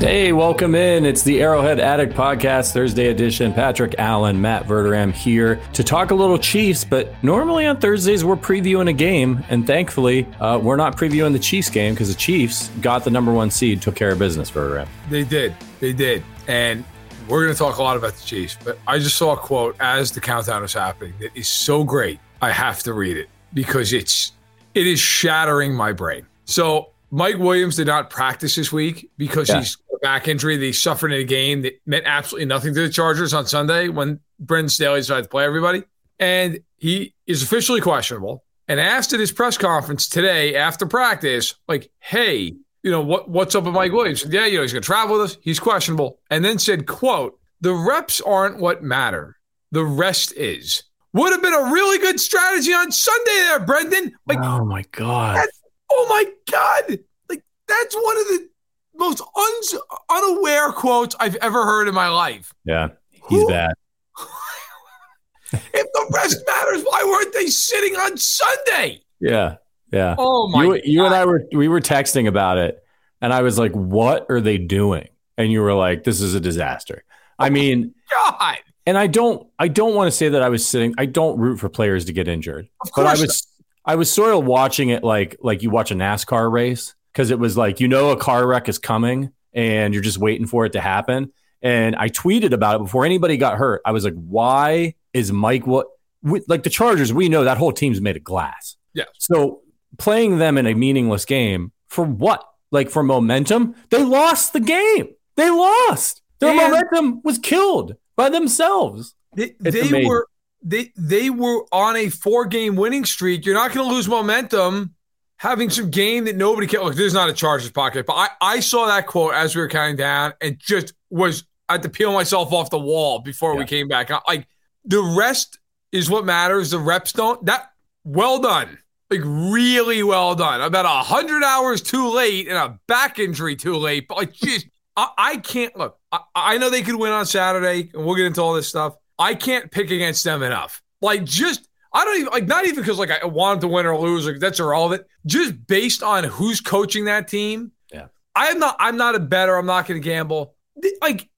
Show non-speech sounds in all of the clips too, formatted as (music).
Hey, welcome in. It's the Arrowhead Addict Podcast, Thursday edition. Patrick Allen, Matt Verderame here to talk a little Chiefs, but normally on Thursdays we're previewing a game, and thankfully uh, we're not previewing the Chiefs game because the Chiefs got the number one seed, took care of business, Verderame. They did. They did. And we're going to talk a lot about the Chiefs, but I just saw a quote as the countdown was happening that is so great. I have to read it because it's it is shattering my brain. So Mike Williams did not practice this week because yeah. he's a back injury that he suffered in a game that meant absolutely nothing to the Chargers on Sunday when Brandon Staley decided to play everybody. And he is officially questionable. And asked at his press conference today after practice, like, hey, you know, what what's up with Mike Williams? Yeah, you know, he's gonna travel with us, he's questionable. And then said, quote, the reps aren't what matter. The rest is. Would have been a really good strategy on Sunday there, Brendan. Like, oh my God. Oh my God. Like, that's one of the most un- unaware quotes I've ever heard in my life. Yeah, he's Who? bad. (laughs) if the rest matters, why weren't they sitting on Sunday? Yeah, yeah. Oh my! You, you and I were we were texting about it, and I was like, "What are they doing?" And you were like, "This is a disaster." I oh mean, God. And I don't, I don't want to say that I was sitting. I don't root for players to get injured, but I was, I was sort of watching it like, like you watch a NASCAR race because it was like you know a car wreck is coming and you're just waiting for it to happen. And I tweeted about it before anybody got hurt. I was like, "Why is Mike what?" Like the Chargers, we know that whole team's made of glass. Yeah. So playing them in a meaningless game for what? Like for momentum? They lost the game. They lost. Their and momentum was killed by themselves. They, they were they they were on a four game winning streak. You're not going to lose momentum having some game that nobody can. Look, this is not a Chargers pocket, but I, I saw that quote as we were counting down and just was I had to peel myself off the wall before yeah. we came back. Like the rest is what matters. The reps don't. That well done. Like really well done. About a hundred hours too late and a back injury too late. But like just I, I can't look. I, I know they could win on Saturday, and we'll get into all this stuff. I can't pick against them enough. Like just I don't even like not even because like I want them to win or lose, like that's irrelevant. Just based on who's coaching that team. Yeah. I'm not I'm not a bettor. I'm not gonna gamble. Like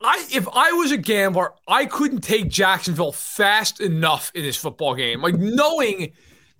I if I was a gambler, I couldn't take Jacksonville fast enough in this football game. Like knowing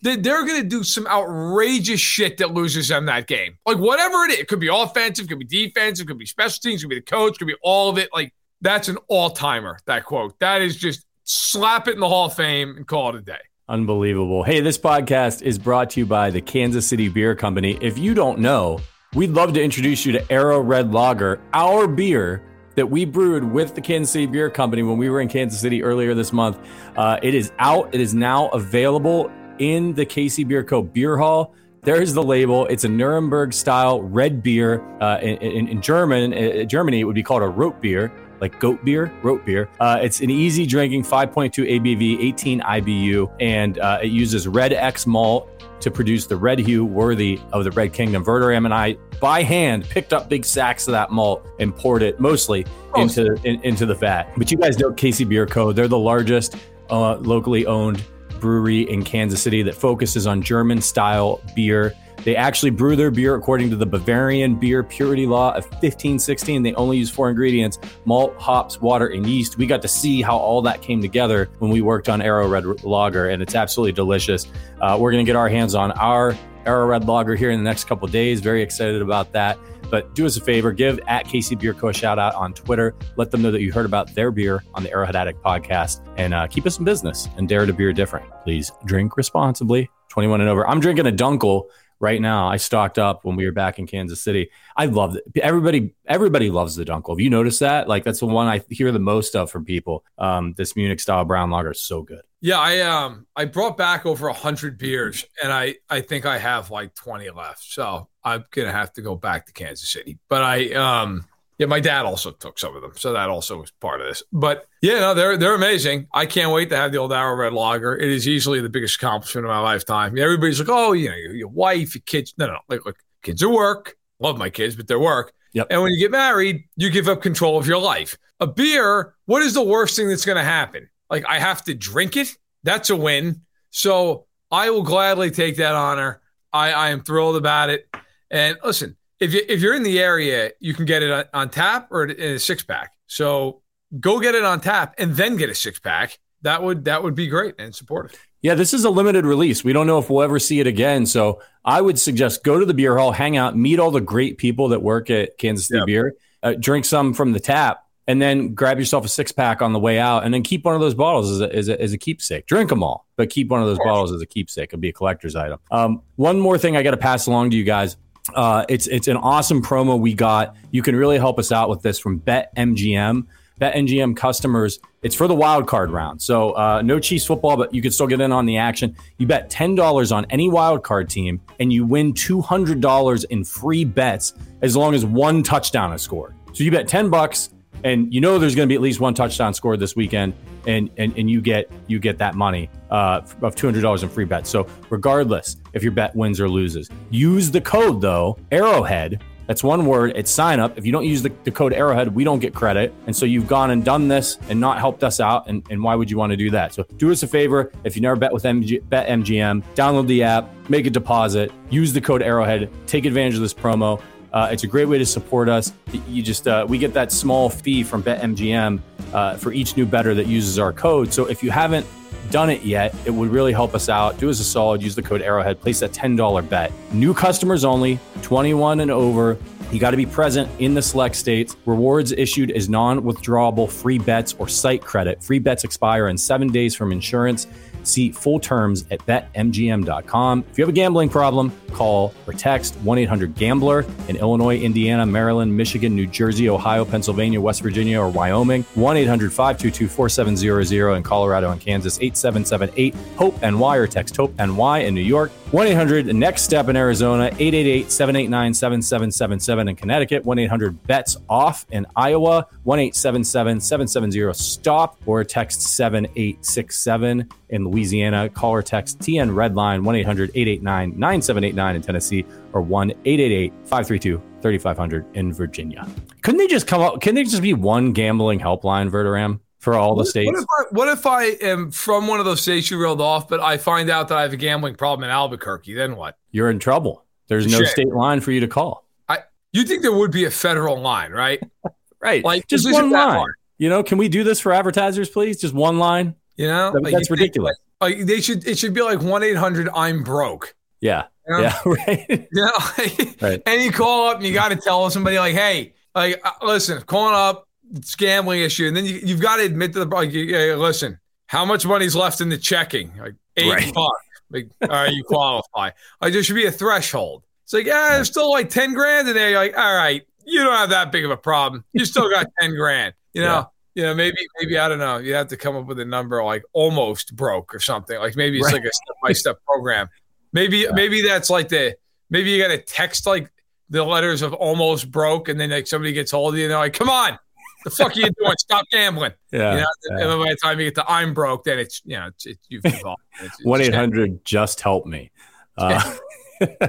they're going to do some outrageous shit that loses them that game. Like whatever it is, it could be offensive, could be defensive, could be special teams, could be the coach, could be all of it. Like that's an all timer. That quote. That is just slap it in the Hall of Fame and call it a day. Unbelievable. Hey, this podcast is brought to you by the Kansas City Beer Company. If you don't know, we'd love to introduce you to Arrow Red Lager, our beer that we brewed with the Kansas City Beer Company when we were in Kansas City earlier this month. Uh, it is out. It is now available in the KC Beer Co. Beer Hall. There's the label. It's a Nuremberg style red beer. Uh, in, in, in, German, in uh, Germany, it would be called a root beer, like goat beer, root beer. Uh, it's an easy drinking 5.2 ABV, 18 IBU, and uh, it uses red X malt to produce the red hue worthy of the Red Kingdom. Verderame and I, by hand, picked up big sacks of that malt and poured it mostly into in, into the vat. But you guys know KC Beer Co. They're the largest uh, locally owned brewery in Kansas City that focuses on German style beer. They actually brew their beer according to the Bavarian beer purity law of 1516. They only use four ingredients malt, hops, water, and yeast. We got to see how all that came together when we worked on Arrow Red Lager, and it's absolutely delicious. Uh, we're going to get our hands on our Arrow Red Lager here in the next couple days. Very excited about that. But do us a favor, give at KC Beer Co. a shout out on Twitter. Let them know that you heard about their beer on the Arrowhead Addict podcast and uh, keep us in business and dare to beer different. Please drink responsibly, 21 and over. I'm drinking a Dunkel right now. I stocked up when we were back in Kansas City. I love it. Everybody, everybody loves the Dunkel. Have you noticed that? Like that's the one I hear the most of from people. Um, this Munich style brown lager is so good. Yeah, I um I brought back over a hundred beers, and I I think I have like twenty left. So I'm gonna have to go back to Kansas City. But I um yeah, my dad also took some of them, so that also was part of this. But yeah, no, they're they're amazing. I can't wait to have the old Arrow Red Lager. It is easily the biggest accomplishment of my lifetime. Everybody's like, oh, you know, your, your wife, your kids. No, no, no. Like, look, kids are work. Love my kids, but they're work. Yep. And when you get married, you give up control of your life. A beer, what is the worst thing that's going to happen? Like, I have to drink it. That's a win. So I will gladly take that honor. I, I am thrilled about it. And listen, if you if you're in the area, you can get it on, on tap or in a six pack. So go get it on tap and then get a six pack. That would that would be great and support it. Yeah, this is a limited release. We don't know if we'll ever see it again. So I would suggest go to the beer hall, hang out, meet all the great people that work at Kansas City Beer, uh, drink some from the tap, and then grab yourself a six pack on the way out, and then keep one of those bottles as a, as a, as a keepsake. Drink them all, but keep one of those of bottles as a keepsake. It'll be a collector's item. Um, one more thing I got to pass along to you guys. Uh, it's it's an awesome promo we got. You can really help us out with this from BetMGM. BetMGM customers, it's for the wild card round. So uh, no Chiefs football, but you can still get in on the action. You bet ten dollars on any wild card team, and you win two hundred dollars in free bets as long as one touchdown is scored. So you bet ten bucks, and you know there's going to be at least one touchdown scored this weekend, and and, and you get you get that money uh, of two hundred dollars in free bets. So regardless if your bet wins or loses, use the code though Arrowhead. That's one word. It's sign up. If you don't use the, the code Arrowhead, we don't get credit. And so you've gone and done this and not helped us out. And, and why would you want to do that? So do us a favor. If you never bet with MG, Bet MGM, download the app, make a deposit, use the code Arrowhead, take advantage of this promo. Uh, it's a great way to support us. You just uh, we get that small fee from BetMGM uh, for each new bettor that uses our code. So if you haven't done it yet, it would really help us out. Do us a solid. Use the code Arrowhead. Place a ten dollar bet. New customers only. Twenty one and over. You got to be present in the select states. Rewards issued as non withdrawable free bets or site credit. Free bets expire in seven days from insurance. See full terms at betmgm.com. If you have a gambling problem, call or text 1 800 Gambler in Illinois, Indiana, Maryland, Michigan, New Jersey, Ohio, Pennsylvania, West Virginia, or Wyoming. 1 800 522 4700 in Colorado and Kansas. 8778 HOPE NY or text HOPE NY in New York. 1 800 Next Step in Arizona. 888 789 7777 in Connecticut. 1 800 BETS OFF in Iowa. 1 877 770 STOP or text 7867 in Louisiana. Call or text TN Redline 1 800 889 9789 in Tennessee or 1 888 532 3500 in Virginia. Couldn't they just come up? Couldn't they just be one gambling helpline, Verderame? For all the states. What if, I, what if I am from one of those states you reeled off, but I find out that I have a gambling problem in Albuquerque? Then what? You're in trouble. There's no Shit. state line for you to call. I you think there would be a federal line, right? (laughs) Right. Like just one line. You know, can we do this for advertisers, please? Just one line. You know, That- that's you ridiculous. Like, like, they should. It should be like one eight hundred. I'm broke. Yeah. Yeah. Yeah. (laughs) Right. (laughs) You know, like, Right. and you call up and you got to tell somebody like, hey, like, uh, listen, calling up, gambling issue, and then you, you've got to admit to the like, hey, listen, how much money's left in the checking? Like eight Right. bucks. Like, all right, you qualify. Like, there should be a threshold. It's like, yeah, there's still like ten grand in there. You're like, all right, you don't have that big of a problem. You still got (laughs) ten grand. You know. Yeah. You know, maybe, maybe I don't know. You have to come up with a number like almost broke or something. Like maybe it's Right. like a step by step program. Maybe, maybe that's like the maybe you got to text like the letters of almost broke, and then like somebody gets hold of you and they're like, "Come on, the fuck are you doing? Stop gambling." (laughs) Yeah. you know, yeah. by the time you get to "I'm broke," then it's you know it's, it's you've evolved. One eight hundred just help me. Uh, (laughs)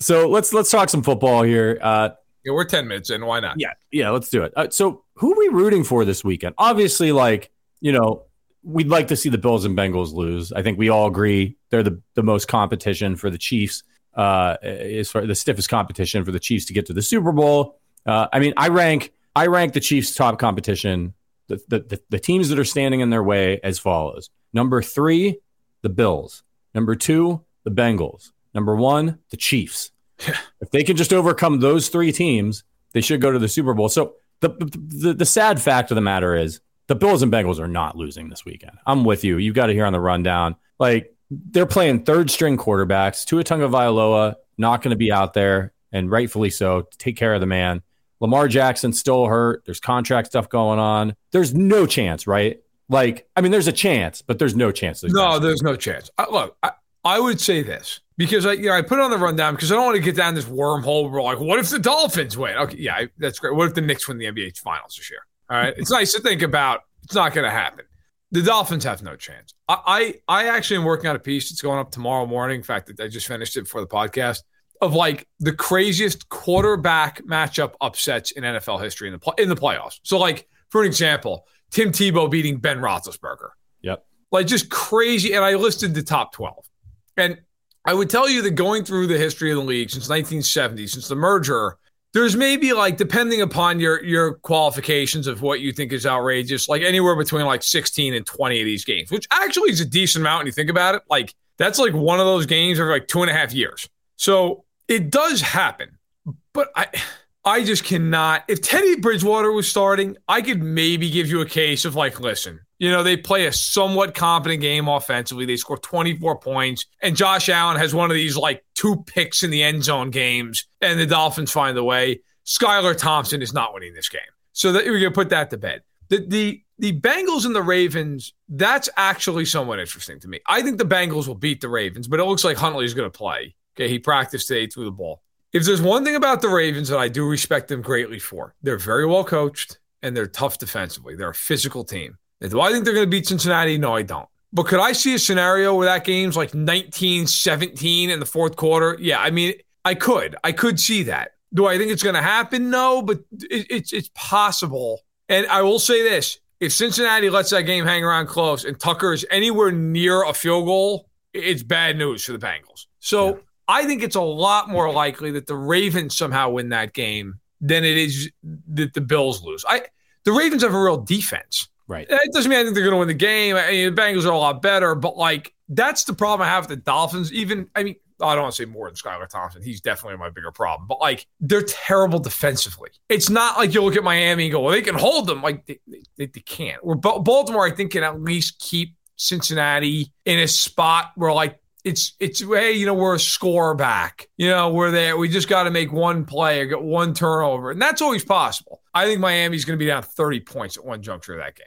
so let's let's talk some football here. Uh, Yeah, we're ten minutes in. Why not? yeah, yeah, let's do it. Uh, so who are we rooting for this weekend? Obviously, like you know, we'd like to see the Bills and Bengals lose. I think we all agree they're the the most competition for the Chiefs. Uh, is for the stiffest competition for the Chiefs to get to the Super Bowl. Uh, I mean, I rank I rank the Chiefs' top competition, the, the the the teams that are standing in their way as follows: number three, the Bills; number two, the Bengals; number one, the Chiefs. (laughs) if they can just overcome those three teams, they should go to the Super Bowl. So the, the the sad fact of the matter is the Bills and Bengals are not losing this weekend. I'm with you. You've got to hear on the rundown. Like they're playing third string quarterbacks. Tua Tagovailoa not going to be out there, and rightfully so. To take care of the man. Lamar Jackson still hurt. There's contract stuff going on. There's no chance, right? Like, I mean, there's a chance, but there's no chance. There's no, there's no chance. I, look, I, I would say this because I, you know, I put it on the rundown because I don't want to get down this wormhole. Where we're like, what if the Dolphins win? Okay, yeah, I, that's great. What if the Knicks win the NBA Finals this year? All right, it's nice to think about. It's not going to happen. The Dolphins have no chance. I, I, I actually am working on a piece that's going up tomorrow morning. In fact, I just finished it for the podcast of like the craziest quarterback matchup upsets in NFL history in the in the playoffs. So, like for an example, Tim Tebow beating Ben Roethlisberger. Yep. Like just crazy. And I listed the top twelve, and I would tell you that going through the history of the league since 1970, since the merger, there's maybe like depending upon your your qualifications of what you think is outrageous, like anywhere between like 16 and 20 of these games, which actually is a decent amount when you think about it. Like that's like one of those games every like two and a half years. So it does happen, but I I just cannot. If Teddy Bridgewater was starting, I could maybe give you a case of like, listen, you know, they play a somewhat competent game offensively. They score 24 points, and Josh Allen has one of these like two picks in the end zone games, and the Dolphins find the way. Skylar Thompson is not winning this game. So that we're gonna put that to bed. The the the Bengals and the Ravens, that's actually somewhat interesting to me. I think the Bengals will beat the Ravens, but it looks like Huntley is going to play. Okay, he practiced today, threw the ball. If there's one thing about the Ravens that I do respect them greatly for, they're very well coached and they're tough defensively. They're a physical team. do I think they're going to beat Cincinnati? No, I don't. But could I see a scenario where that game's like 19 17 in the fourth quarter? Yeah, I mean, I could. I could see that. Do I think it's going to happen? No, but it, it's it's possible. And I will say this: if Cincinnati lets that game hang around close and Tucker is anywhere near a field goal, it's bad news for the Bengals. So yeah. I think it's a lot more likely that the Ravens somehow win that game than it is that the Bills lose. I the Ravens have a real defense. Right. It doesn't mean I think they're going to win the game. I mean, the Bengals are a lot better, but like that's the problem I have with the Dolphins. Even I mean, I don't want to say more than Skylar Thompson. He's definitely my bigger problem. But like they're terrible defensively. It's not like you look at Miami and go, well, they can hold them. Like they, they, they can't. Where Baltimore, I think, can at least keep Cincinnati in a spot where like it's it's hey, you know, we're a score back. You know, we're there. We just got to make one play or get one turnover, and that's always possible. I think Miami's going to be down 30 points at one juncture of that game.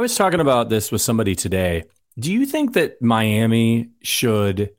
I was talking about this with somebody today. Do you think that Miami should? Do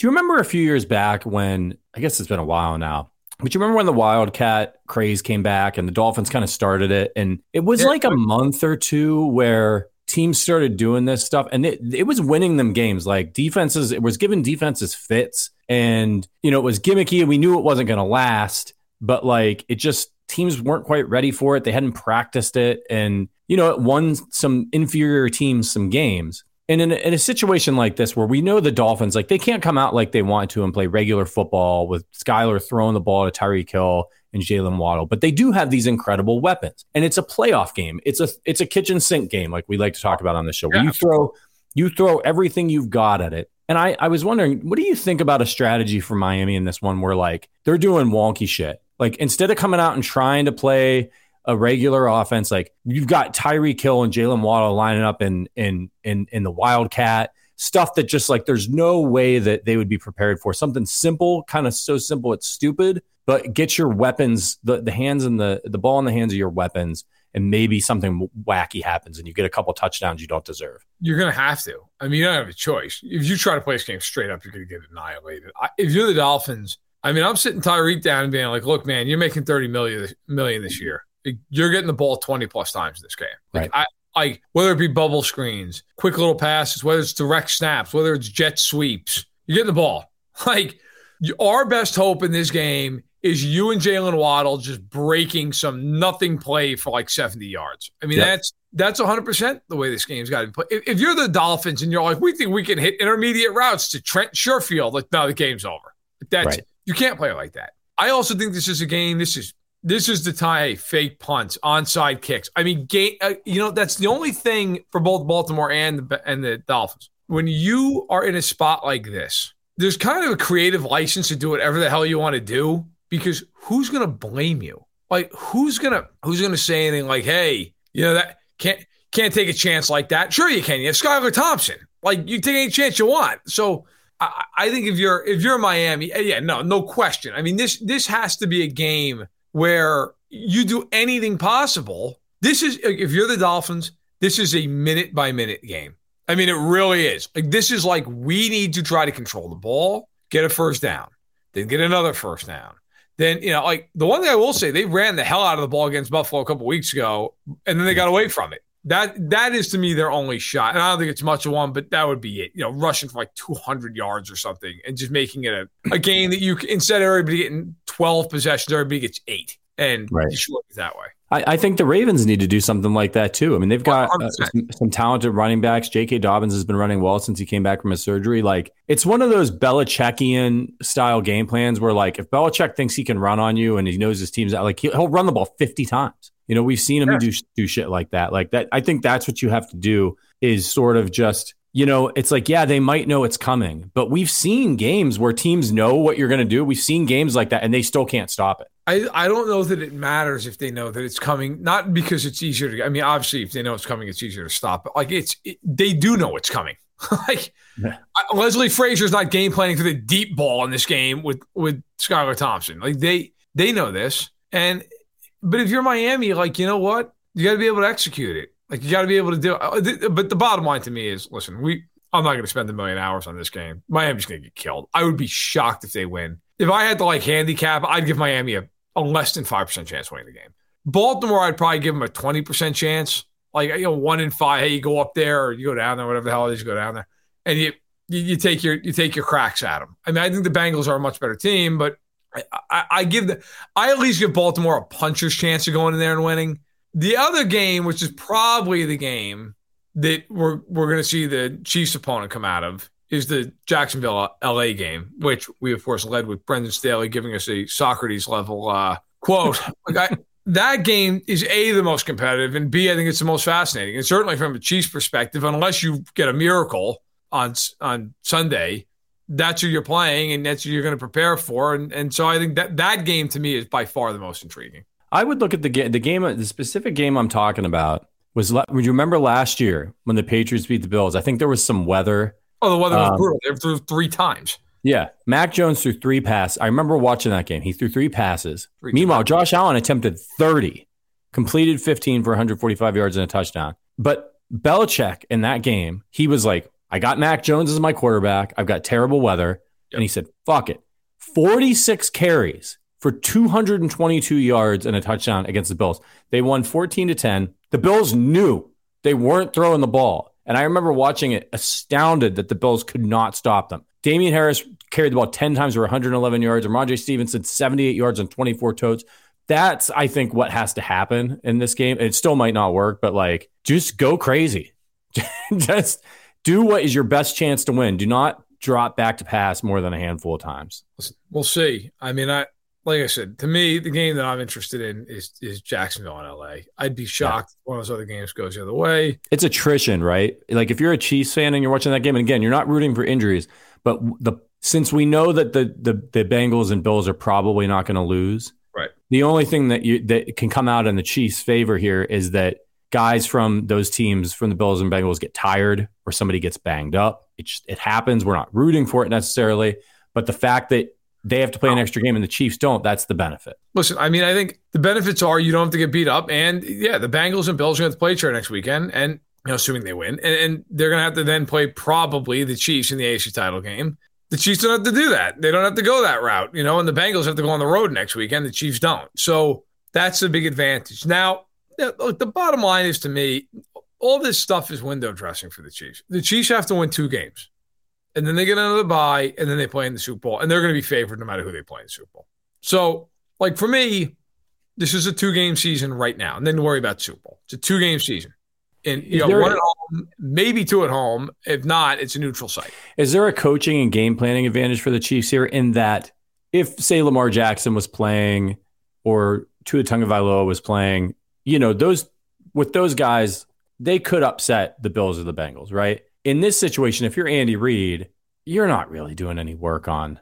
you remember a few years back when I guess it's been a while now? But you remember when the Wildcat craze came back and the Dolphins kind of started it, and it was like a month or two where teams started doing this stuff, and it it was winning them games. Like defenses, it was giving defenses fits, and you know it was gimmicky, and we knew it wasn't going to last. But like it just teams weren't quite ready for it. They hadn't practiced it, and you know, it won some inferior teams some games. And in a, in a situation like this, where we know the Dolphins, like they can't come out like they want to and play regular football with Skylar throwing the ball to Tyreek Hill and Jalen Waddle, but they do have these incredible weapons, and it's a playoff game. It's a it's a kitchen sink game, like we like to talk about on the show. Yeah. Where you throw you throw everything you've got at it. And I, I was wondering, what do you think about a strategy for Miami in this one where like they're doing wonky shit? Like instead of coming out and trying to play a regular offense, like you've got Tyreek Hill and Jalen Waddle lining up in in in in the Wildcat stuff that just like there's no way that they would be prepared for something simple, kind of so simple it's stupid, but get your weapons, the the hands and the the ball in the hands of your weapons, and maybe something wacky happens and you get a couple touchdowns you don't deserve. You're gonna have to. I mean, you don't have a choice. If you try to play this game straight up, you're gonna get annihilated. I, if you're the Dolphins. I mean, I'm sitting Tyreek down and being like, "Look, man, you're making 30 million million this year you're getting the ball 20 plus times in this game. Like right. I, I, whether it be bubble screens, quick little passes, whether it's direct snaps, whether it's jet sweeps, you're getting the ball. (laughs) Like our best hope in this game is you and Jalen Waddle just breaking some nothing play for like 70 yards. I mean, yep. that's that's 100% the way this game's got to be played. If, if, you're the Dolphins and you're like, we think we can hit intermediate routes to Trent Sherfield, like, no, the game's over. That's right. You can't play like that. I also think this is a game. This is this is the time. Fake punts, onside kicks. I mean, game. Uh, you know, that's the only thing for both Baltimore and the and the Dolphins. When you are in a spot like this, there's kind of a creative license to do whatever the hell you want to do because who's going to blame you? Like, who's gonna who's gonna say anything like, "Hey, you know that can't can't take a chance like that. Sure, you can. You have Skylar Thompson. Like you take any chance you want. So I, I think if you're if you're Miami, yeah, no, no question. I mean this this has to be a game where you do anything possible. This is if you're the Dolphins, this is a minute by minute game. I mean, it really is. Like this is like we need to try to control the ball, get a first down, then get another first down. Then you know, like the one thing I will say, they ran the hell out of the ball against Buffalo a couple weeks ago, and then they got away from it. That that is to me their only shot, and I don't think it's much of one, but that would be it. You know, rushing for like 200 yards or something, and just making it a, a game that you instead of everybody getting 12 possessions, everybody gets eight, and right. you should it that way. I, I, think the Ravens need to do something like that too. I mean, they've got uh, some, some, talented running backs. J.K. Dobbins has been running well since he came back from his surgery. Like, it's one of those Belichickian style game plans where, like, if Belichick thinks he can run on you and he knows his team's out, like he'll run the ball 50 times. You know, we've seen him do do shit like that. Like that, I think that's what you have to do is sort of just you know, it's like, yeah, they might know it's coming, but we've seen games where teams know what you're going to do. We've seen games like that and they still can't stop it. I, I don't know that it matters if they know that it's coming, not because it's easier to, I mean, obviously, if they know it's coming, it's easier to stop, but like it's, it, they do know it's coming. (laughs) like yeah. Leslie Frazier's not game planning for the deep ball in this game with, with Skylar Thompson. Like they, they know this. And but if you're Miami, like you know what, you got to be able to execute it. Like you got to be able to do. It. Uh, but the bottom line to me is, listen, we. I'm not going to spend a million hours on this game. Miami's going to get killed. I would be shocked if they win. If I had to like handicap, I'd give Miami a, a less than five percent chance winning the game. Baltimore, I'd probably give them a twenty percent chance. Like you know, one in five. Hey, you go up there or you go down there, whatever the hell it is, you go down there, and you you, you take your you take your cracks at them. I mean, I think the Bengals are a much better team, but I, I, give the I at least give Baltimore a puncher's chance of going in there and winning. The other game, which is probably the game that we're we're going to see the Chiefs opponent come out of, is the Jacksonville LA game, which we of course led with Brendan Staley giving us a Socrates level uh, quote. like I, that game is a the most competitive, and b I think it's the most fascinating, and certainly from a Chiefs perspective, unless you get a miracle on on Sunday that's who you're playing and that's who you're going to prepare for. And, and so I think that that game to me is by far the most intriguing. I would look at the game, the game, the specific game I'm talking about was, would you remember last year when the Patriots beat the Bills? I think there was some weather. Oh, the weather was um, brutal. They threw three times. Yeah. Mac Jones threw three passes. I remember watching that game. He threw three passes. Three Meanwhile, times. Josh Allen attempted 30, completed 15 for 145 yards and a touchdown. But Belichick in that game, he was like, I got Mac Jones as my quarterback. I've got terrible weather. Yep. And he said, fuck it. 46 carries for 222 yards and a touchdown against the Bills. They won 14 to 10. The Bills knew they weren't throwing the ball. And I remember watching it astounded that the Bills could not stop them. Damien Harris carried the ball 10 times for 111 yards. And Rhamondre Stevenson, 78 yards on 24 totes. That's, I think, what has to happen in this game. It still might not work, but like, just go crazy. (laughs) just do what is your best chance to win. Do not drop back to pass more than a handful of times. We'll see. I mean, I like I said, to me, the game that I'm interested in is is Jacksonville and LA. I'd be shocked yeah. if one of those other games goes the other way. It's attrition, right? Like if you're a Chiefs fan and you're watching that game, and again, you're not rooting for injuries, but the since we know that the the, the Bengals and Bills are probably not going to lose, right? The only thing that you that can come out in the Chiefs' favor here is that guys from those teams from the Bills and Bengals get tired or somebody gets banged up. It just, it happens. We're not rooting for it necessarily, but the fact that they have to play an extra game and the Chiefs don't, that's the benefit. Listen, I mean, I think the benefits are you don't have to get beat up. And yeah, the Bengals and Bills are going to play each other next weekend. And, you know, assuming they win. And, and they're going to have to then play probably the Chiefs in the AFC title game. The Chiefs don't have to do that. They don't have to go that route, you know, and the Bengals have to go on the road next weekend. The Chiefs don't. So that's a big advantage. Now, look, the bottom line is to me, all this stuff is window dressing for the Chiefs. The Chiefs have to win two games, and then they get another bye, and then they play in the Super Bowl, and they're going to be favored no matter who they play in the Super Bowl. So, like for me, this is a two game season right now, and then worry about Super Bowl. It's a two game season. And you know, one at home, maybe two at home. If not, it's a neutral site. Is there a coaching and game planning advantage for the Chiefs here in that if say Lamar Jackson was playing or Tua Tagovailoa was playing, you know, those with those guys, they could upset the Bills or the Bengals, right? In this situation, if you're Andy Reid, you're not really doing any work on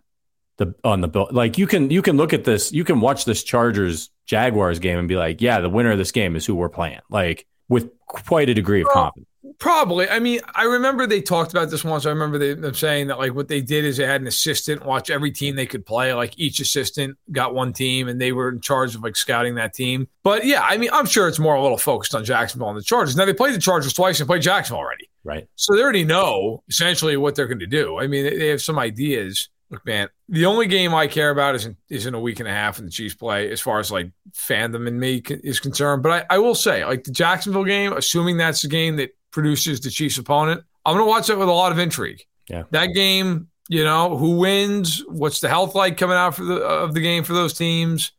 the on the bill. Like you can you can look at this, you can watch this Chargers Jaguars game and be like, yeah, the winner of this game is who we're playing. Like with quite a degree of confidence. Probably. I mean, I remember they talked about this once. I remember they, them saying that like what they did is they had an assistant watch every team they could play. Like each assistant got one team, and they were in charge of like scouting that team. But yeah, I mean, I'm sure it's more a little focused on Jacksonville and the Chargers. Now they played the Chargers twice and played Jacksonville already, right? So they already know essentially what they're going to do. I mean, they have some ideas. Look, man, the only game I care about is in, is in a week and a half in the Chiefs play, as far as like fandom and me is concerned. But I, I will say, like the Jacksonville game, assuming that's the game that produces the Chiefs' opponent, I'm going to watch that with a lot of intrigue. Yeah, that game, you know, who wins? What's the health like coming out for the of the game for those teams?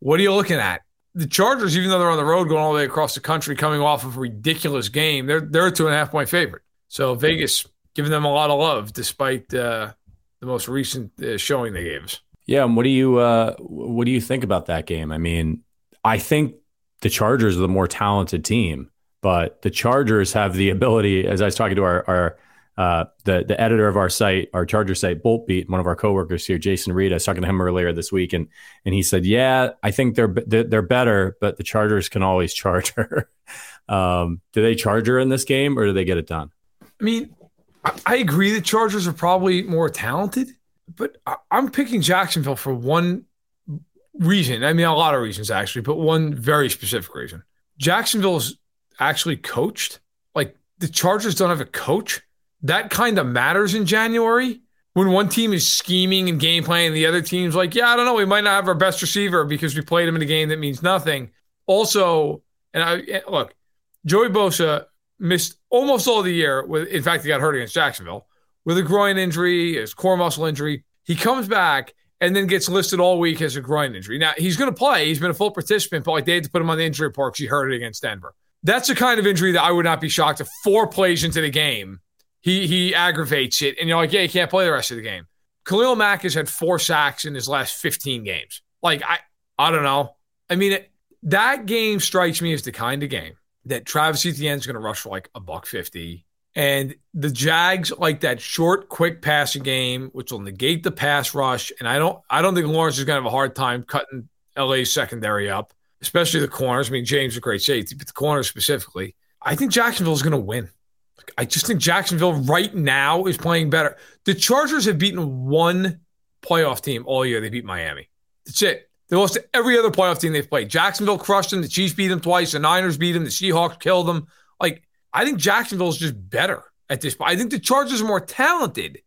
What are you looking at? The Chargers, even though they're on the road going all the way across the country, coming off of a ridiculous game, they're they're a two and a half point favorite. So Vegas giving them a lot of love despite. Uh, the most recent uh, showing they gave us. Yeah, and what do you uh, what do you think about that game? I mean, I think the Chargers are the more talented team, but the Chargers have the ability. As I was talking to our, our uh, the the editor of our site, our Charger site, Bolt Beat, one of our coworkers here, Jason Reed. I was talking to him earlier this week, and and he said, "Yeah, I think they're they're better, but the Chargers can always (laughs) charge her." (laughs) um, do they charge her in this game, or do they get it done? I mean, I agree the Chargers are probably more talented, but I'm picking Jacksonville for one reason. I mean, a lot of reasons actually, but one very specific reason. Jacksonville's actually coached. Like the Chargers don't have a coach. That kind of matters in January when one team is scheming and game planning, the other team's like, yeah, I don't know, we might not have our best receiver because we played him in a game that means nothing. Also, and I eh, look, Joey Bosa missed almost all the year. With in fact, he got hurt against Jacksonville with a groin injury, his core muscle injury. He comes back and then gets listed all week as a groin injury. Now he's going to play. He's been a full participant, but like they had to put him on the injury report because he hurt it against Denver. That's the kind of injury that I would not be shocked if four plays into the game he he aggravates it, and you're like, yeah, he can't play the rest of the game. Khalil Mack has had four sacks in his last 15 games. Like I I don't know. I mean, it, that game strikes me as the kind of game that Travis Etienne is going to rush for like a buck fifty. And the Jags like that short, quick passing game, which will negate the pass rush. And I don't, I don't think Lawrence is going to have a hard time cutting LA's secondary up, especially the corners. I mean, James is a great safety, but the corners specifically. I think Jacksonville is going to win. I just think Jacksonville right now is playing better. The Chargers have beaten one playoff team all year. They beat Miami. That's it. They lost to every other playoff team they've played. Jacksonville crushed them. The Chiefs beat them twice. The Niners beat them. The Seahawks killed them. Like, I think Jacksonville is just better at this point. I think the Chargers are more talented.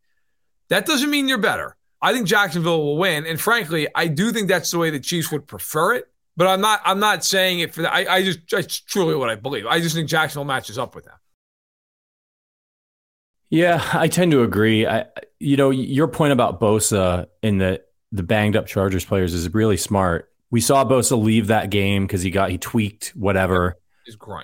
That doesn't mean you're better. I think Jacksonville will win. And frankly, I do think that's the way the Chiefs would prefer it. But I'm not I'm not saying it for that. I, I just that's truly what I believe. I just think Jacksonville matches up with them. Yeah, I tend to agree. I you know, your point about Bosa in the the banged up Chargers players is really smart. We saw Bosa leave that game because he got he tweaked whatever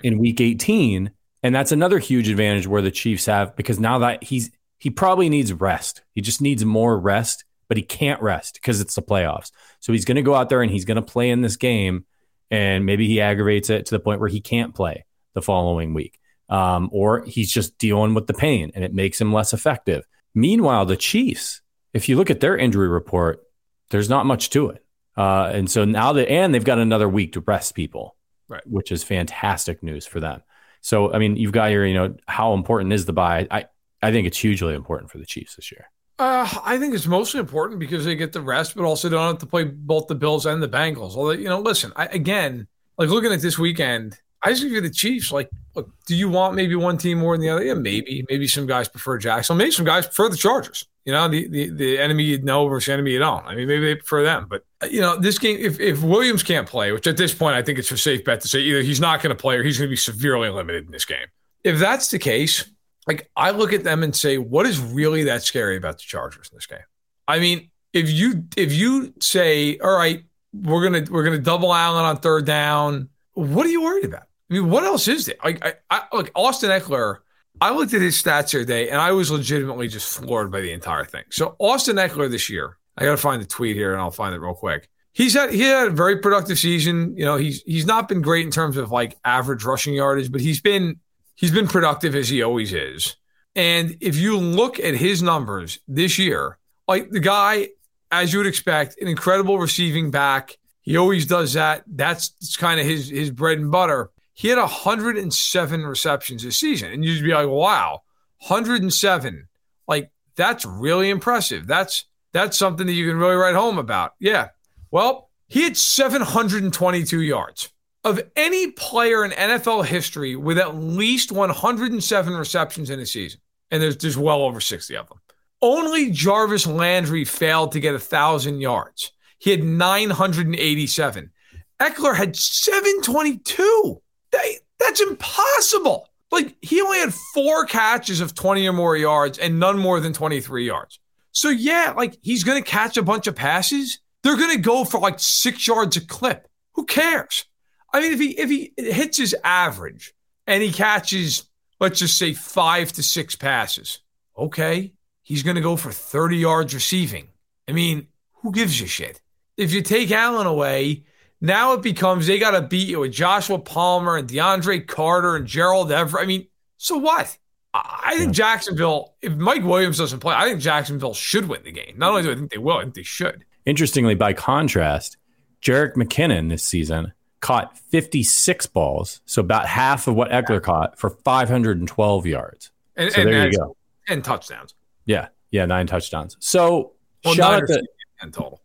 in week 18. And that's another huge advantage where the Chiefs have because now that he's he probably needs rest. He just needs more rest, but he can't rest because it's the playoffs. So he's going to go out there and he's going to play in this game, and maybe he aggravates it to the point where he can't play the following week, um, or he's just dealing with the pain and it makes him less effective. Meanwhile, the Chiefs, if you look at their injury report, there's not much to it. Uh, and so now that, and they've got another week to rest people, right? Which is fantastic news for them. So, I mean, you've got your, you know, how important is the bye? I, I think it's hugely important for the Chiefs this year. Uh, I think it's mostly important because they get the rest, but also don't have to play both the Bills and the Bengals. Although, you know, listen, I, again, like looking at this weekend, I just give you the Chiefs. Like, look, do you want maybe one team more than the other? Yeah, maybe. Maybe some guys prefer Jackson. Maybe some guys prefer the Chargers. You know, the, the, the enemy you know versus enemy you don't. I mean, maybe they prefer them. But, you know, this game, if, if Williams can't play, which at this point I think it's a safe bet to say either he's not going to play or he's going to be severely limited in this game. If that's the case, like I look at them and say, what is really that scary about the Chargers in this game? I mean, if you if you say, all right, we're gonna we're gonna double Allen on third down, what are you worried about? I mean, what else is there? Like, I, I look, Austin Ekeler. I looked at his stats the other day, and I was legitimately just floored by the entire thing. So Austin Ekeler this year, I got to find the tweet here, and I'll find it real quick. He's had he had a very productive season. You know, he's he's not been great in terms of like average rushing yardage, but he's been he's been productive as he always is. And if you look at his numbers this year, like the guy, as you would expect, an incredible receiving back. He always does that. That's kind of his his bread and butter. He had 107 receptions this season, and you'd be like, "Wow, 107! Like that's really impressive. That's that's something that you can really write home about." Yeah. Well, he had 722 yards of any player in NFL history with at least 107 receptions in a season and there's there's well over 60 of them. Only Jarvis Landry failed to get a thousand yards. He had 987. Ekeler had 722. That, that's impossible. Like he only had four catches of 20 or more yards and none more than 23 yards. So yeah, like he's gonna catch a bunch of passes. They're gonna go for like six yards a clip. Who cares? I mean, if he if he hits his average and he catches let's just say five to six passes. Okay, he's going to go for 30 yards receiving. I mean, who gives a shit? If you take Allen away, now it becomes they got to beat you with Joshua Palmer and DeAndre Carter and Gerald Everett. I mean, so what? I think Jacksonville, if Mike Williams doesn't play, I think Jacksonville should win the game. Not only do I think they will, I think they should. Interestingly, by contrast, Jerick McKinnon this season caught 56 balls, so about half of what Ekeler caught for 512 yards. And, so and there you go. And touchdowns. Yeah, yeah, nine touchdowns. So well, shout out to total.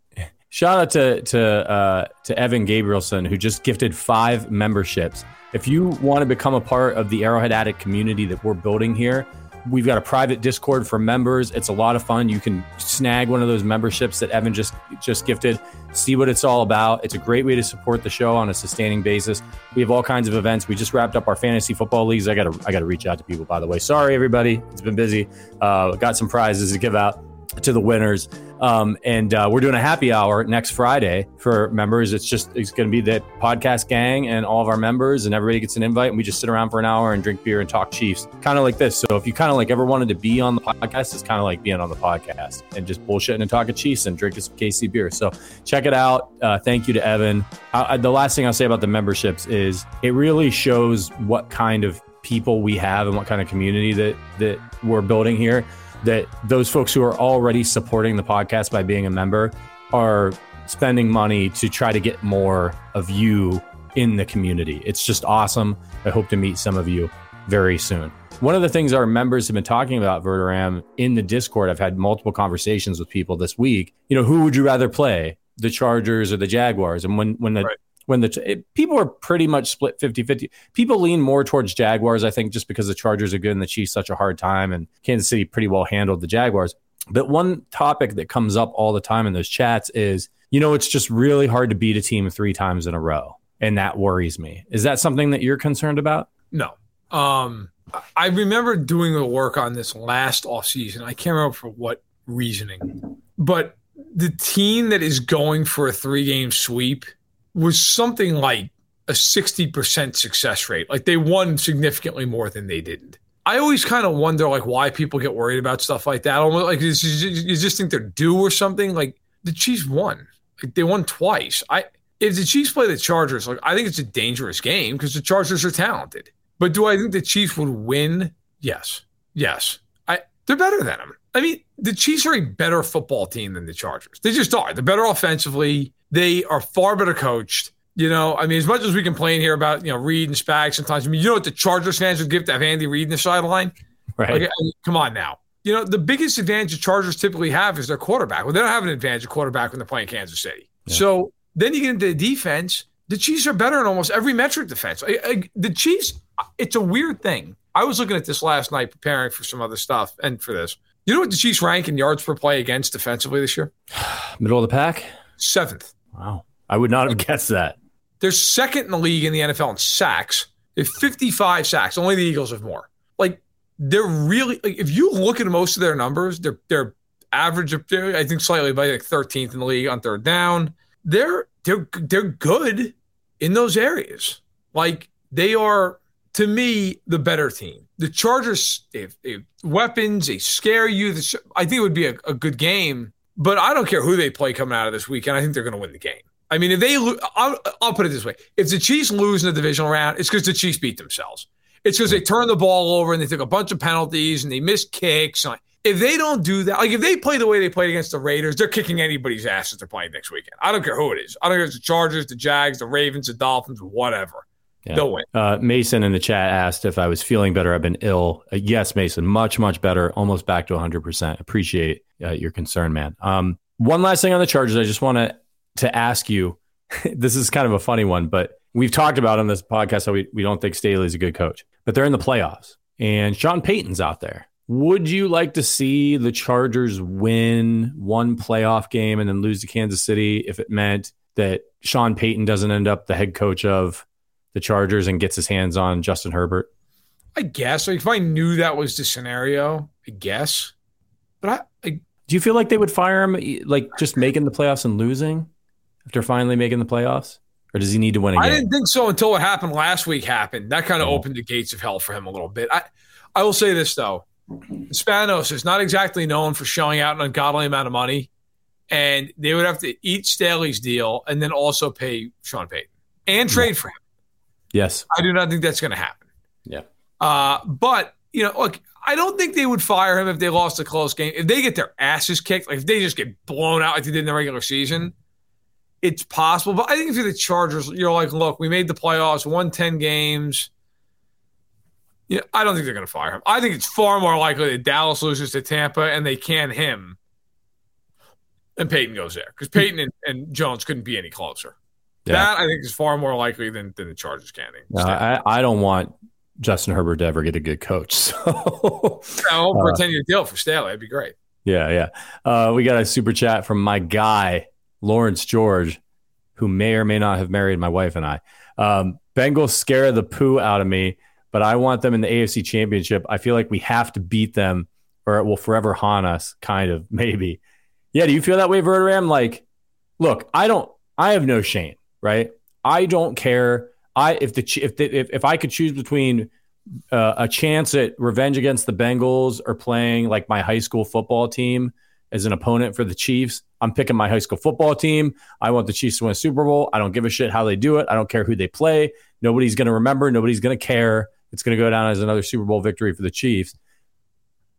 Shout out to to uh, to Evan Gabrielson who just gifted five memberships. If you want to become a part of the Arrowhead Addict community that we're building here, We've got a private Discord for members. It's a lot of fun. You can snag one of those memberships that Evan just just gifted. See what it's all about. It's a great way to support the show on a sustaining basis. We have all kinds of events. We just wrapped up our fantasy football leagues. I got to I got to reach out to people. By the way, sorry everybody. It's been busy. Uh, got some prizes to give out to the winners. Um, and uh, we're doing a happy hour next Friday for members. It's just it's going to be the podcast gang and all of our members, and everybody gets an invite, and we just sit around for an hour and drink beer and talk Chiefs, kind of like this. So if you kind of like ever wanted to be on the podcast, it's kind of like being on the podcast and just bullshitting and talking Chiefs and drinking some KC beer. So check it out. Uh, thank you to Evan. I, the last thing I'll say about the memberships is it really shows what kind of people we have and what kind of community that that we're building here that those folks who are already supporting the podcast by being a member are spending money to try to get more of you in the community. It's just awesome. I hope to meet some of you very soon. One of the things our members have been talking about, Verderame, in the Discord, I've had multiple conversations with people this week. You know, who would you rather play, the Chargers or the Jaguars? And when when the right when the it, people are pretty much split 50-50 people lean more towards jaguars i think just because the chargers are good and the chiefs such a hard time and kansas city pretty well handled the jaguars. But one topic that comes up all the time in those chats is you know it's just really hard to beat a team three times in a row. And that worries me. Is that something that you're concerned about? No. Um i remember doing the work on this last offseason. I can't remember for what reasoning. But the team that is going for a three game sweep was something like a 60% success rate. Like they won significantly more than they didn't. I always kind of wonder like why people get worried about stuff like that. Almost like you just think they're due or something. Like the Chiefs won. Like they won twice. I if the Chiefs play the Chargers, like I think it's a dangerous game because the Chargers are talented. But do I think the Chiefs would win? Yes. Yes. I they're better than them. I mean, the Chiefs are a better football team than the Chargers. They just are. They're better offensively. They are far better coached. You know, I mean, as much as we complain here about, you know, Reid and Spags sometimes, I mean, you know what the Chargers fans would give to have Andy Reid in the sideline? Right. Like, I mean, come on now. You know, the biggest advantage the Chargers typically have is their quarterback. Well, they don't have an advantage of quarterback when they're playing Kansas City. Yeah. So then you get into the defense. The Chiefs are better in almost every metric defense. I, I, the Chiefs, it's a weird thing. I was looking at this last night preparing for some other stuff and for this. You know what the Chiefs rank in yards per play against defensively this year? (sighs) Middle of the pack? Seventh. Wow. I would not have guessed that. They're second in the league in the NFL in sacks. They have 55 sacks. Only the Eagles have more. Like they're really like if you look at most of their numbers, they're they're average I think slightly by like 13th in the league on third down. They're they're they're good in those areas. Like they are to me the better team. The Chargers, they have, they have weapons, they scare you. I think it would be a, a, good game, but I don't care who they play coming out of this weekend. I think they're going to win the game. I mean, if they, I'll, I'll put it this way: if the Chiefs lose in the divisional round, it's because the Chiefs beat themselves. It's because they turned the ball over and they took a bunch of penalties and they missed kicks. If they don't do that, like if they play the way they played against the Raiders, they're kicking anybody's ass if they're playing next weekend. I don't care who it is. I don't care if it's the Chargers, the Jags, the Ravens, the Dolphins, whatever. Yeah. They'll win. Uh, Mason in the chat asked if I was feeling better. I've been ill. Uh, yes, Mason, much, much better. Almost back to 100%. Appreciate uh, your concern, man. Um, one last thing on the Chargers. I just want to to ask you. (laughs) this is kind of a funny one, but we've talked about on this podcast how we, we don't think Staley's a good coach, but they're in the playoffs and Sean Payton's out there. Would you like to see the Chargers win one playoff game and then lose to Kansas City if it meant that Sean Payton doesn't end up the head coach of the Chargers and gets his hands on Justin Herbert? I guess. Like if I knew that was the scenario, I guess. But I, I do you feel like they would fire him like just making the playoffs and losing after finally making the playoffs? Or does he need to win again? I didn't think so until what happened last week happened. That kind of mm-hmm. oh. opened the gates of hell for him a little bit. I I will say this though. Spanos is not exactly known for showing out an ungodly amount of money. And they would have to eat Staley's deal and then also pay Sean Payton and trade yeah. for him. Yes. I do not think that's going to happen. Yeah. Uh, but, you know, look, I don't think they would fire him if they lost a close game. If they get their asses kicked, like if they just get blown out like they did in the regular season, it's possible. But I think if you're the Chargers, you're like, look, we made the playoffs, won 10 games. You know, I don't think they're going to fire him. I think it's far more likely that Dallas loses to Tampa and they can him and Payton goes there because Payton and, and Jones couldn't be any closer. Yeah. That I think is far more likely than, than the Chargers canning. No, I, I don't want Justin Herbert to ever get a good coach. (laughs) So I'll uh, pretend you deal for Staley. That'd be great. Yeah, yeah. Uh, we got a super chat from my guy, Lawrence George, who may or may not have married my wife and I. Um, Bengals scare the poo out of me, but I want them in the AFC championship. I feel like we have to beat them or it will forever haunt us, kind of, (laughs) maybe. Yeah, do you feel that way, Verderame? Like, look, I don't, I have no shame right? I don't care. I if the if the, if, if I could choose between uh, a chance at revenge against the Bengals or playing like my high school football team as an opponent for the Chiefs, I'm picking my high school football team. I want the Chiefs to win a Super Bowl. I don't give a shit how they do it. I don't care who they play. Nobody's going to remember. Nobody's going to care. It's going to go down as another Super Bowl victory for the Chiefs.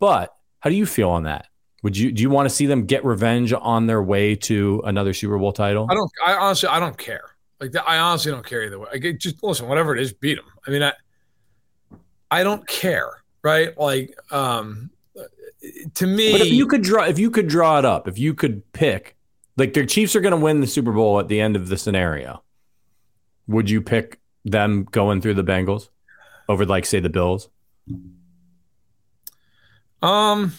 But how do you feel on that? Would you do you want to see them get revenge on their way to another Super Bowl title? I don't. I honestly, I don't care. Like that, I honestly don't care either way. I get, just listen, whatever it is, beat them. I mean, I, I don't care, right? Like, um, to me, but if you could draw, if you could draw it up, if you could pick, like the Chiefs are going to win the Super Bowl at the end of the scenario, would you pick them going through the Bengals over, like, say, the Bills? Um.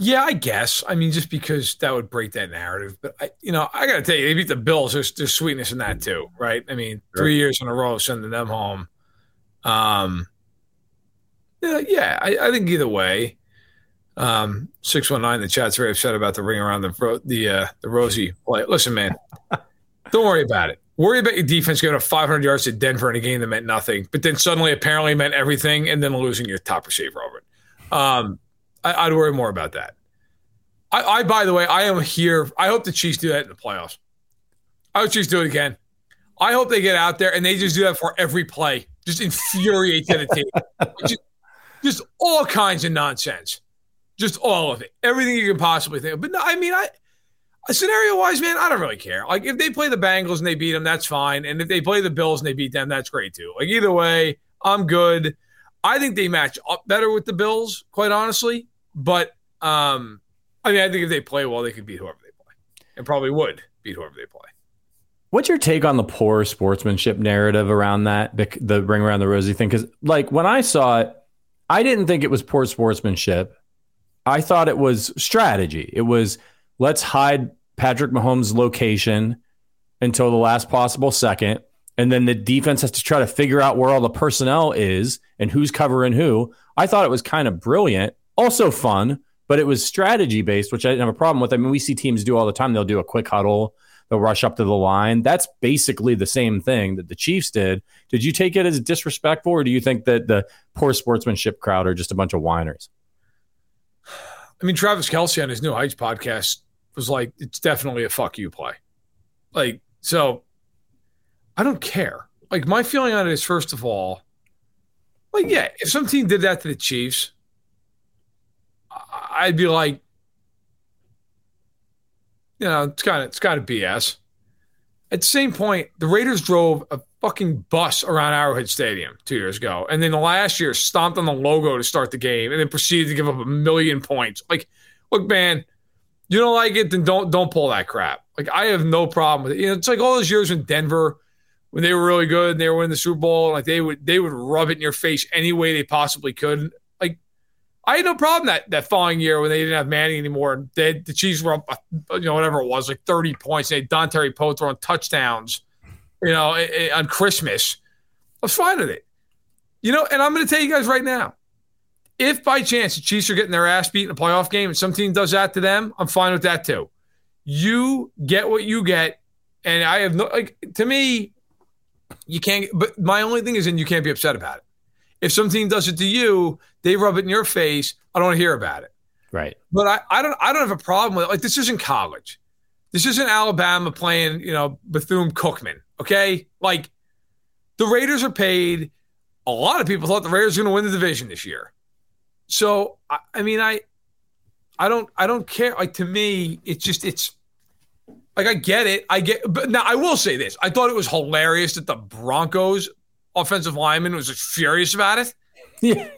Yeah, I guess. I mean, just because that would break that narrative. But I, you know, I got to tell you, they beat the Bills. There's, there's sweetness in that too, right? I mean, sure. three years in a row sending them home. Um, yeah, yeah. I, I think either way. Um, six one nine. The chat's very upset about the ring around the the uh, the Rosie play. Listen, man, (laughs) don't worry about it. Worry about your defense going to 500 yards to Denver in a game that meant nothing, but then suddenly apparently meant everything, and then losing your top receiver over it. Um, I, would worry more about that. I, I, by the way, I am here. I hope the Chiefs do that in the playoffs. I hope Chiefs do it again. I hope they get out there and they just do that for every play. Just infuriate the team. (laughs) just, just all kinds of nonsense. Just all of it. Everything you can possibly think of. But no, I mean, I scenario wise, man, I don't really care. Like if they play the Bengals and they beat them, that's fine. And if they play the Bills and they beat them, that's great too. Like either way, I'm good. I think they match up better with the Bills, quite honestly. But um, I mean, I think if they play well, they could beat whoever they play, and probably would beat whoever they play. What's your take on the poor sportsmanship narrative around that, the, the ring around the rosy thing? Because, like, when I saw it, I didn't think it was poor sportsmanship. I thought it was strategy. It was let's hide Patrick Mahomes' location until the last possible second. And then the defense has to try to figure out where all the personnel is and who's covering who. I thought it was kind of brilliant, also fun, but it was strategy based, which I didn't have a problem with. I mean, we see teams do all the time. They'll do a quick huddle, they'll rush up to the line. That's basically the same thing that the Chiefs did. Did you take it as disrespectful, or do you think that the poor sportsmanship crowd are just a bunch of whiners? I mean, Travis Kelce on his New Heights podcast was like, it's definitely a fuck you play. Like, so I don't care. Like, my feeling on it is, first of all, like, yeah, if some team did that to the Chiefs, I'd be like, you know, it's kind of it's kind of BS. At the same point, the Raiders drove a fucking bus around Arrowhead Stadium two years ago, and then the last year stomped on the logo to start the game, and then proceeded to give up a million points. Like, look, man, you don't like it, then don't don't pull that crap. Like, I have no problem with it. You know, it's like all those years in Denver when they were really good and they were winning the Super Bowl, like they would they would rub it in your face any way they possibly could. Like I had no problem that that following year when they didn't have Manning anymore. They, the Chiefs were up, uh, you know, whatever it was, like 30 points. They had Dontari Poe throwing touchdowns, you know, on Christmas. I was fine with it. You know, and I'm going to tell you guys right now, if by chance the Chiefs are getting their ass beat in a playoff game and some team does that to them, I'm fine with that too. You get what you get, and I have no like to me, you can't. But my only thing is, and you can't be upset about it. If some team does it to you, they rub it in your face. I don't want to hear about it. Right. But I, I don't I don't have a problem with it. Like this isn't college. This isn't Alabama playing, you know, Bethune Cookman. Okay? Like the Raiders are paid. A lot of people thought the Raiders were going to win the division this year. So I, I mean, I I don't I don't care. Like to me, it's just it's like I get it. I get but now I will say this. I thought it was hilarious that the Broncos offensive lineman was furious about it. Yeah.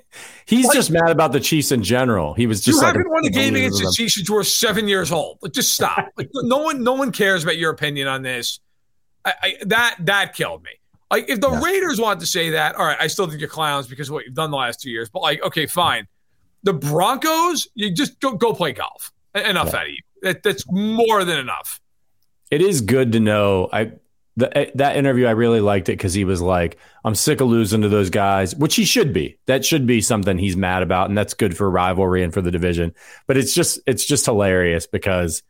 He's like, just mad about the Chiefs in general. He was just you like haven't won a game against the Chiefs since you were seven years old. Like, just stop. (laughs) like no one, no one cares about your opinion on this. I, I, that that killed me. Like if the yeah. Raiders want to say that, all right, I still think you're clowns because of what you've done the last two years. But like, okay, fine. The Broncos, you just go go play golf. Enough yeah. out of you. That, that's more than enough. It is good to know. I the, eh, that interview, I really liked it because he was like, I'm sick of losing to those guys, which he should be. That should be something he's mad about. And that's good for rivalry and for the division. But it's just, it's just hilarious because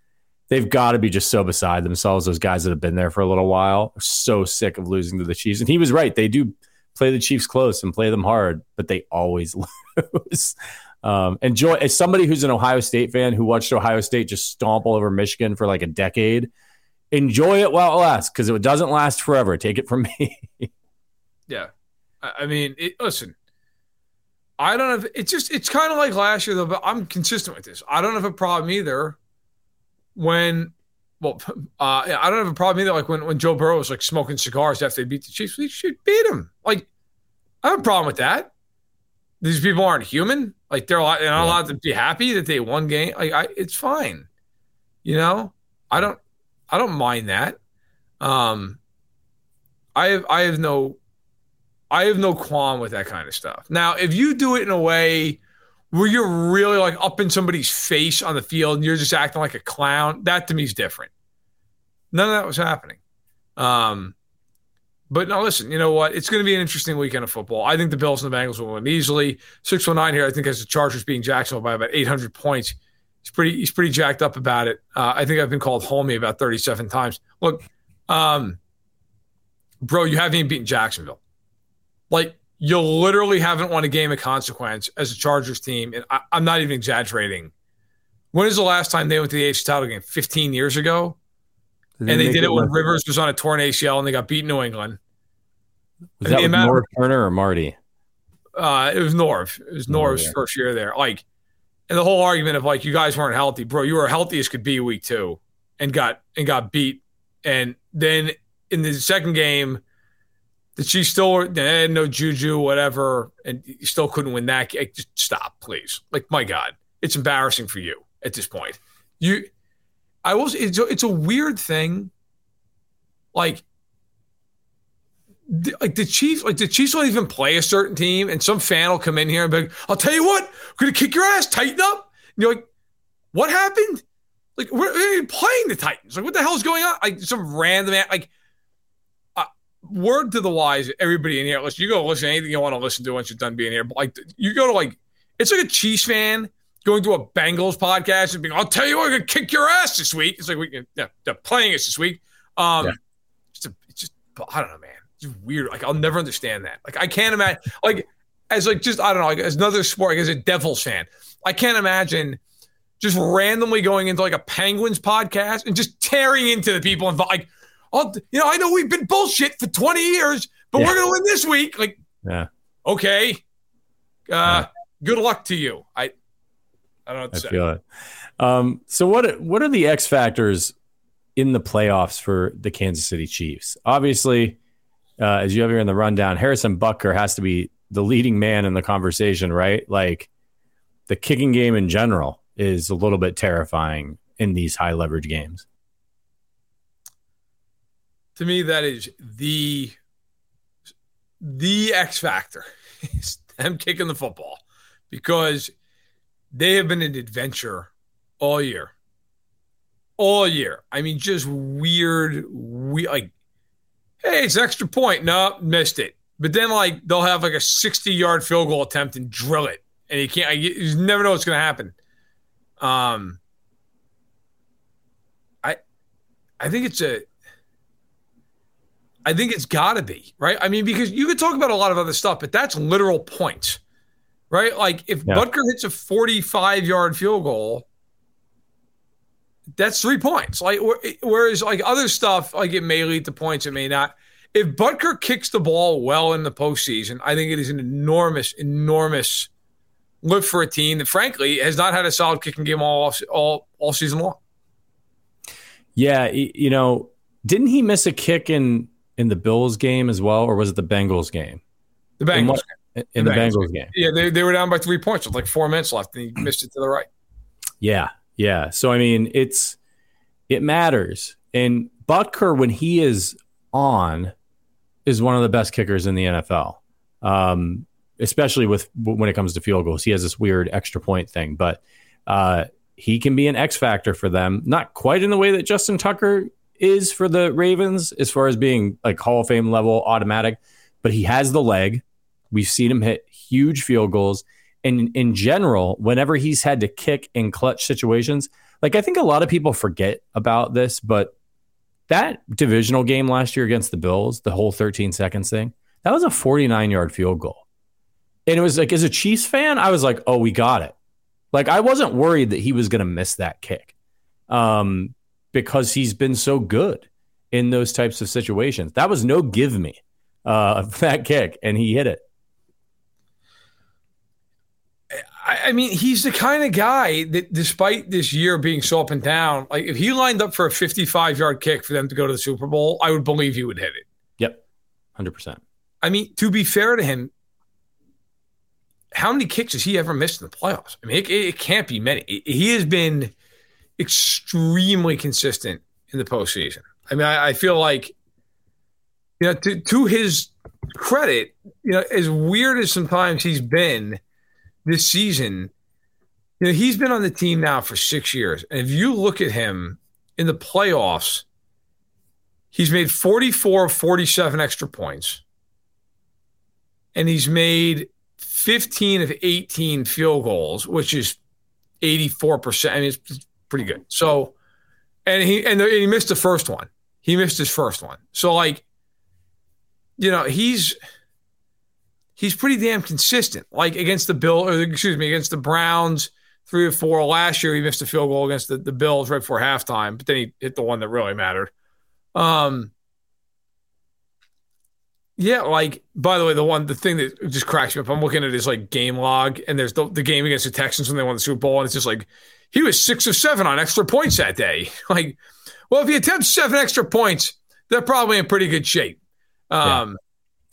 they've got to be just so beside themselves. Those guys that have been there for a little while are so sick of losing to the Chiefs. And he was right. They do play the Chiefs close and play them hard, but they always (laughs) lose. Um, enjoy as somebody who's an Ohio State fan who watched Ohio State just stomp all over Michigan for like a decade enjoy it while it lasts because it doesn't last forever. Take it from (laughs) me. yeah, I mean, it, listen, I don't have. It's just it's kind of like last year though. But I'm consistent with this. I don't have a problem either when. Well, (laughs) uh, I don't have a problem either. Like when, when Joe Burrow was like smoking cigars after they beat the Chiefs, we should beat him. Like, I have a problem with that. These people aren't human. Like they're, they're not allowed to be happy that they won game. Like I, it's fine. You know, I don't. I don't mind that. Um, I have I have no I have no qualm with that kind of stuff. Now, if you do it in a way where you're really like up in somebody's face on the field and you're just acting like a clown, that to me is different. None of that was happening. Um, but now listen, you know what? It's going to be an interesting weekend of football. I think the Bills and the Bengals will win easily. 619 here, I think, has the Chargers being Jacksonville by about 800 points he's pretty he's pretty jacked up about it. Uh, I think I've been called homie about 37 times. Look, um, bro, you haven't even beaten Jacksonville. Like you literally haven't won a game of consequence as a Chargers team, and I, am not even exaggerating. When is the last time they went to the AFC title game? 15 years ago, did and they, they did it when Rivers was on a torn ACL and they got beat in New England. Was that with Norv Turner or Marty? Uh, it was Norv. It was Norv's oh, yeah. first year there. Like and the whole argument of like you guys weren't healthy, bro. You were healthy as could be week two, and got and got beat. And then in the second game, that she still had no juju, whatever, and you still couldn't win that. Just stop, please. Like my God, it's embarrassing for you at this point. You, I was. It's a, it's a weird thing. Like like the Chiefs, like the Chiefs don't even play a certain team, and some fan will come in here and be like, "I'll tell you what, we're gonna kick your ass, tighten up." And you're like, "What happened?" Like we're, we're playing the Titans. Like what the hell's going on? Like some random like. Uh, word to the wise, everybody in here. Listen, you go listen to anything you want to listen to once you're done being here. But like, you go to like, it's like a Chiefs fan going to a Bengals podcast and being, "I'll tell you what, we're gonna kick your ass this week." It's like we, yeah, they're playing us this week. Um, yeah. it's, a, it's just I don't know, man. It's weird. Like I'll never understand that. Like I can't imagine. Like as like just I don't know. Like as another sport, like as a Devils fan, I can't imagine just randomly going into like a Penguins podcast and just tearing into the people involved. Like, oh, you know, I know we've been bullshit for 20 years, but yeah. we're gonna win this week. Like, yeah, okay. Uh, yeah. good luck to you. I, I don't know. What to I say. feel it. Um, so what what are the X factors in the playoffs for the Kansas City Chiefs? Obviously, uh, as you have here in the rundown, Harrison Butker has to be the leading man in the conversation, right? Like the kicking game in general is a little bit terrifying in these high leverage games. To me, that is the the X factor is them kicking the football because they have been an adventure all year. All year. I mean, just weird, we like, hey, it's extra point. No, missed it. But then, like, they'll have like a 60 yard field goal attempt and drill it. And you can't, you never know what's going to happen. Um, I, I think it's a, I think it's got to be right. I mean, because you could talk about a lot of other stuff, but that's literal points, right? Like if yeah. Butker hits a 45 yard field goal, that's three points. Like whereas like other stuff, like it may lead to points, it may not. If Butker kicks the ball well in the postseason, I think it is an enormous, enormous lift for a team that, frankly, has not had a solid kicking game all all all season long. Yeah, you know, didn't he miss a kick in in the Bills game as well, or was it the Bengals game? The Bengals. In, what, in the, the Bengals, Bengals game. game. Yeah, they, they were down by three points with like four minutes left, and he missed it to the right. Yeah, yeah. So I mean, it's it matters. And Butker, when he is on, is one of the best kickers in the NFL. Um, especially with when it comes to field goals. He has this weird extra point thing, but uh, he can be an X factor for them. Not quite in the way that Justin Tucker is for the Ravens, as far as being like Hall of Fame level automatic, but he has the leg. We've seen him hit huge field goals and in general, whenever he's had to kick in clutch situations, like I think a lot of people forget about this, but that divisional game last year against the Bills, the whole 13 seconds thing, that was a 49 yard field goal. And it was like, as a Chiefs fan, I was like, oh, we got it. Like, I wasn't worried that he was going to miss that kick um, because he's been so good in those types of situations. That was no give me uh, (laughs) that kick, and he hit it. I mean, he's the kind of guy that, despite this year being so up and down, like if he lined up for a 55 yard kick for them to go to the Super Bowl, I would believe he would hit it. Yep. 100%. I mean, to be fair to him, how many kicks has he ever missed in the playoffs? I mean, it, it can't be many. He has been extremely consistent in the postseason. I mean, I, I feel like, you know, to, to his credit, you know, as weird as sometimes he's been this season, you know, he's been on the team now for six years. And if you look at him in the playoffs, he's made 44 of 47 extra points. And he's made 15 of 18 field goals, which is 84%. I mean, it's pretty good. So, and he and he missed the first one. He missed his first one. So, like, you know, he's he's pretty damn consistent. Like against the Bill, or excuse me, against the Browns, three or four. Last year, he missed a field goal against the, the Bills right before halftime, but then he hit the one that really mattered. Um, yeah, like by the way, the one the thing that just cracks me up, I'm looking at his like game log, and there's the, the game against the Texans when they won the Super Bowl, and it's just like he was six or seven on extra points that day. (laughs) Like, well, if he attempts seven extra points, they're probably in pretty good shape. Um,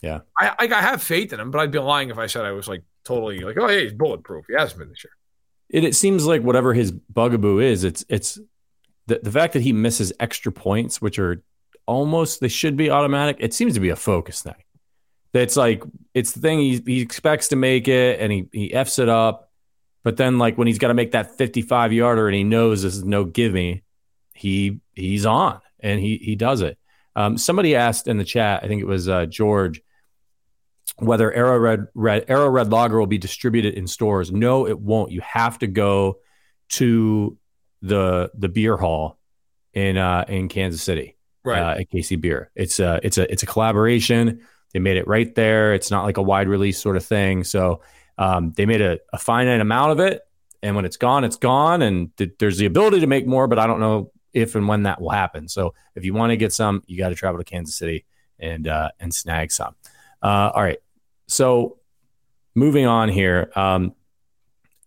yeah. I, I, I have faith in him, but I'd be lying if I said I was like totally like, oh, hey, he's bulletproof. He hasn't been this year. It, it seems like whatever his bugaboo is, it's it's the, the fact that he misses extra points, which are almost they should be automatic. It seems to be a focus thing. That's like it's the thing he he expects to make it and he he f's it up, but then like when he's got to make that 55 yarder and he knows this is no gimme, he he's on and he he does it. Um, somebody asked in the chat, I think it was uh, George, whether Arrow Red, Red Arrow Red Lager will be distributed in stores. No, it won't. You have to go to the the beer hall in uh, in Kansas City. right. uh, at KC Bier. It's a it's a it's a collaboration. They made it right there. It's not like a wide release sort of thing. So um, they made a, a, finite amount of it, and when it's gone, it's gone. And th- there's the ability to make more, but I don't know if and when that will happen. So if you want to get some, you got to travel to Kansas City and uh, and snag some. Uh, all right. So moving on here, um,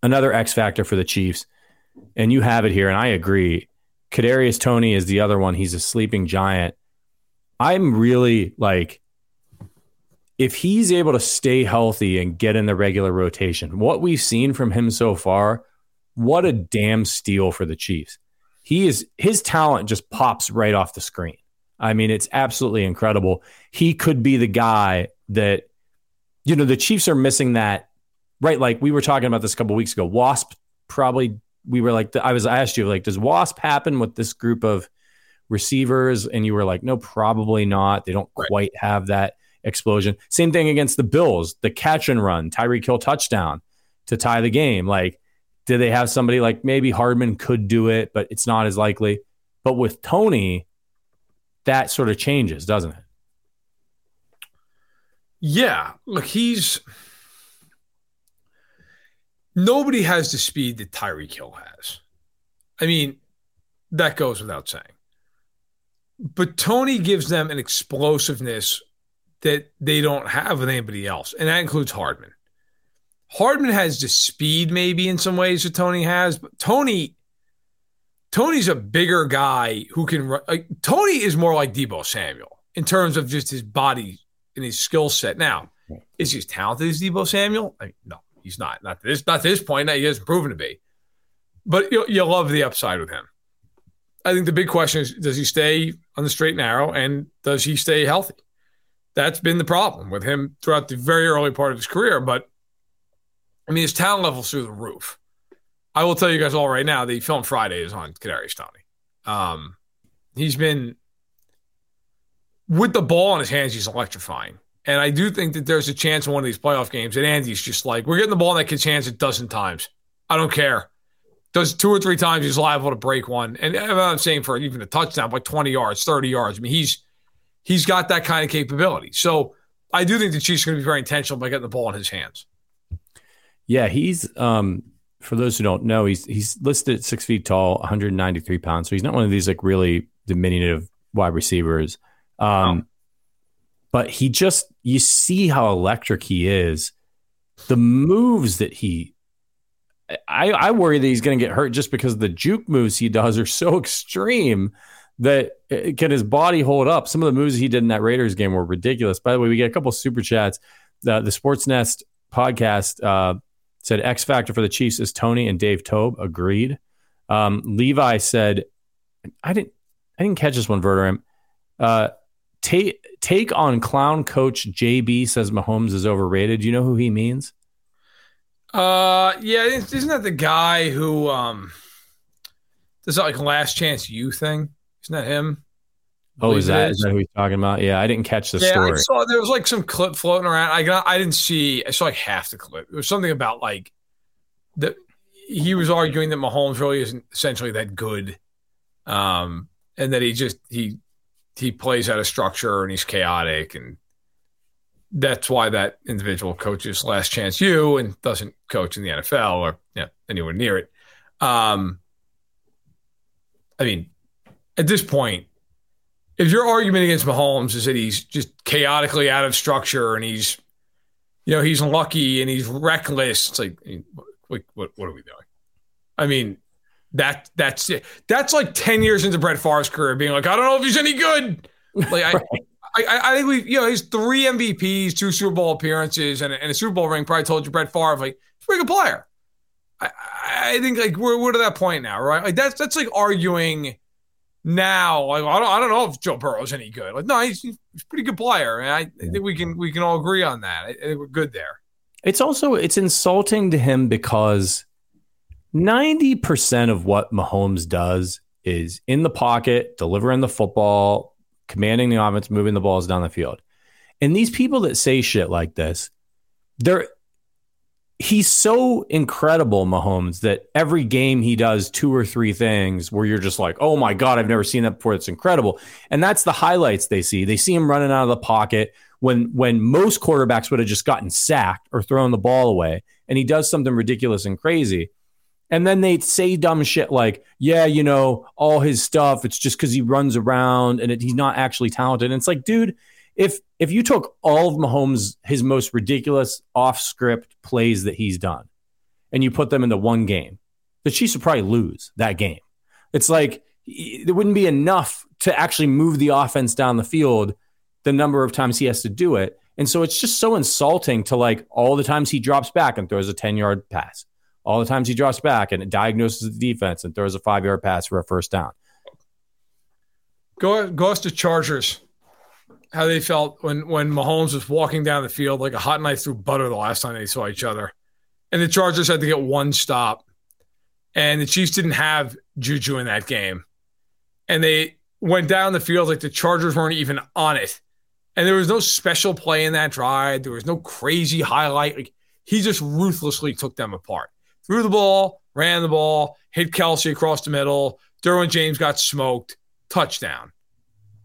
another X factor for the Chiefs, and you have it here, and I agree. Kadarius Toney is the other one. He's a sleeping giant. I'm really like, if he's able to stay healthy and get in the regular rotation, what we've seen from him so far, what a damn steal for the Chiefs. He is his talent just pops right off the screen. I mean, it's absolutely incredible. He could be the guy that, you know, the Chiefs are missing that, right? Like we were talking about this a couple weeks ago. Wasp probably, we were like, I was, I asked you, like, does Wasp happen with this group of receivers? And you were like, no, probably not. They don't right. quite have that explosion. Same thing against the Bills, the catch and run, Tyreek Hill touchdown to tie the game. Like, did they have somebody like maybe Hardman could do it, but it's not as likely. But with Toney, that sort of changes, doesn't it? Yeah. Look, he's nobody has the speed that Tyreek Hill has. I mean, that goes without saying. But Toney gives them an explosiveness that they don't have with anybody else, and that includes Hardman. Hardman has the speed, maybe in some ways that Toney has, but Toney, Toney's a bigger guy who can run. Like, Toney is more like Deebo Samuel in terms of just his body and his skill set. Now, is he as talented as Deebo Samuel? I mean, no, he's not. Not this. Not this point. He hasn't proven to be. But you you love the upside with him. I think the big question is: Does he stay on the straight and narrow, and does he stay healthy? That's been the problem with him throughout the very early part of his career. But I mean, his talent level's through the roof. I will tell you guys all right now, the film Friday is on Kadarius Toney. Um, he's been with the ball in his hands, he's electrifying. And I do think that there's a chance in one of these playoff games that Andy's just like, we're getting the ball in that kid's hands a dozen times. I don't care. Does two or three times, he's liable to break one. And I'm saying for even a touchdown, like 20 yards, 30 yards. I mean, he's he's got that kind of capability. So I do think the Chiefs are going to be very intentional by getting the ball in his hands. Yeah, he's um for those who don't know, he's he's listed six feet tall, 193 pounds. So he's not one of these like really diminutive wide receivers. Um, But he just you see how electric he is. The moves that he, I, I worry that he's going to get hurt just because the juke moves he does are so (laughs) extreme that uh, can his body hold up? Some of the moves he did in that Raiders game were ridiculous. By the way, we get a couple super chats. The the Sports Nest podcast. Uh, said X factor for the Chiefs is Toney and Dave Toub. Agreed. Um, Levi said, I didn't I didn't catch this one, Verderame. Uh, take take on clown coach JB says Mahomes is overrated. Do you know who he means? Uh, yeah, isn't that the guy who um does that like Last Chance U thing? Isn't that him? Oh, is that, is that who he's talking about? Yeah, I didn't catch the yeah, story. I saw there was like some clip floating around. I got, I didn't see. I saw like half the clip. It was something about like that he was arguing that Mahomes really isn't essentially that good, um, and that he just he he plays out of structure and he's chaotic, and that's why that individual coaches Last Chance U and doesn't coach in the NFL or you know, anywhere near it. Um, I mean, at this point if your argument against Mahomes is that he's just chaotically out of structure and he's, you know, he's lucky and he's reckless, it's like, what, what, what are we doing? I mean, that that's it. That's like ten years into Brett Favre's career, being like, I don't know if he's any good. Like I, (laughs) I, I, think we, you know, he's three MVPs, two Super Bowl appearances, and a, and a Super Bowl ring. Probably told you Brett Favre, like, he's a pretty good player. I, I think like we're we're to that point now, right? Like that's that's like arguing now, like I don't, I don't know if Joe Burrow's any good. Like, no, he's, he's a pretty good player, and I, I, think we can we can all agree on that. I, I think we're good there. It's also it's insulting to him because ninety percent of what Mahomes does is in the pocket, delivering the football, commanding the offense, moving the balls down the field. And these people that say shit like this, they're he's so incredible, Mahomes, that every game he does two or three things where you're just like, oh my God, I've never seen that before. It's incredible. And that's the highlights they see. They see him running out of the pocket when when most quarterbacks would have just gotten sacked or thrown the ball away. And he does something ridiculous and crazy. And then they say dumb shit like, yeah, you know, all his stuff, it's just because he runs around and it, he's not actually talented. And it's like, dude, if if you took all of Mahomes his most ridiculous off script plays that he's done and you put them into one game, the Chiefs would probably lose that game. It's like there wouldn't be enough to actually move the offense down the field the number of times he has to do it. And so it's just so insulting to like all the times he drops back and throws a 10 yard pass, all the times he drops back and diagnoses the defense and throws a five yard pass for a first down. Go, goes to Chargers how they felt when when Mahomes was walking down the field like a hot knife through butter the last time they saw each other, and the Chargers had to get one stop, and the Chiefs didn't have Juju in that game, and they went down the field like the Chargers weren't even on it, and there was no special play in that drive. There was no crazy highlight. Like he just ruthlessly took them apart. Threw the ball, ran the ball, hit Kelce across the middle. Derwin James got smoked. Touchdown.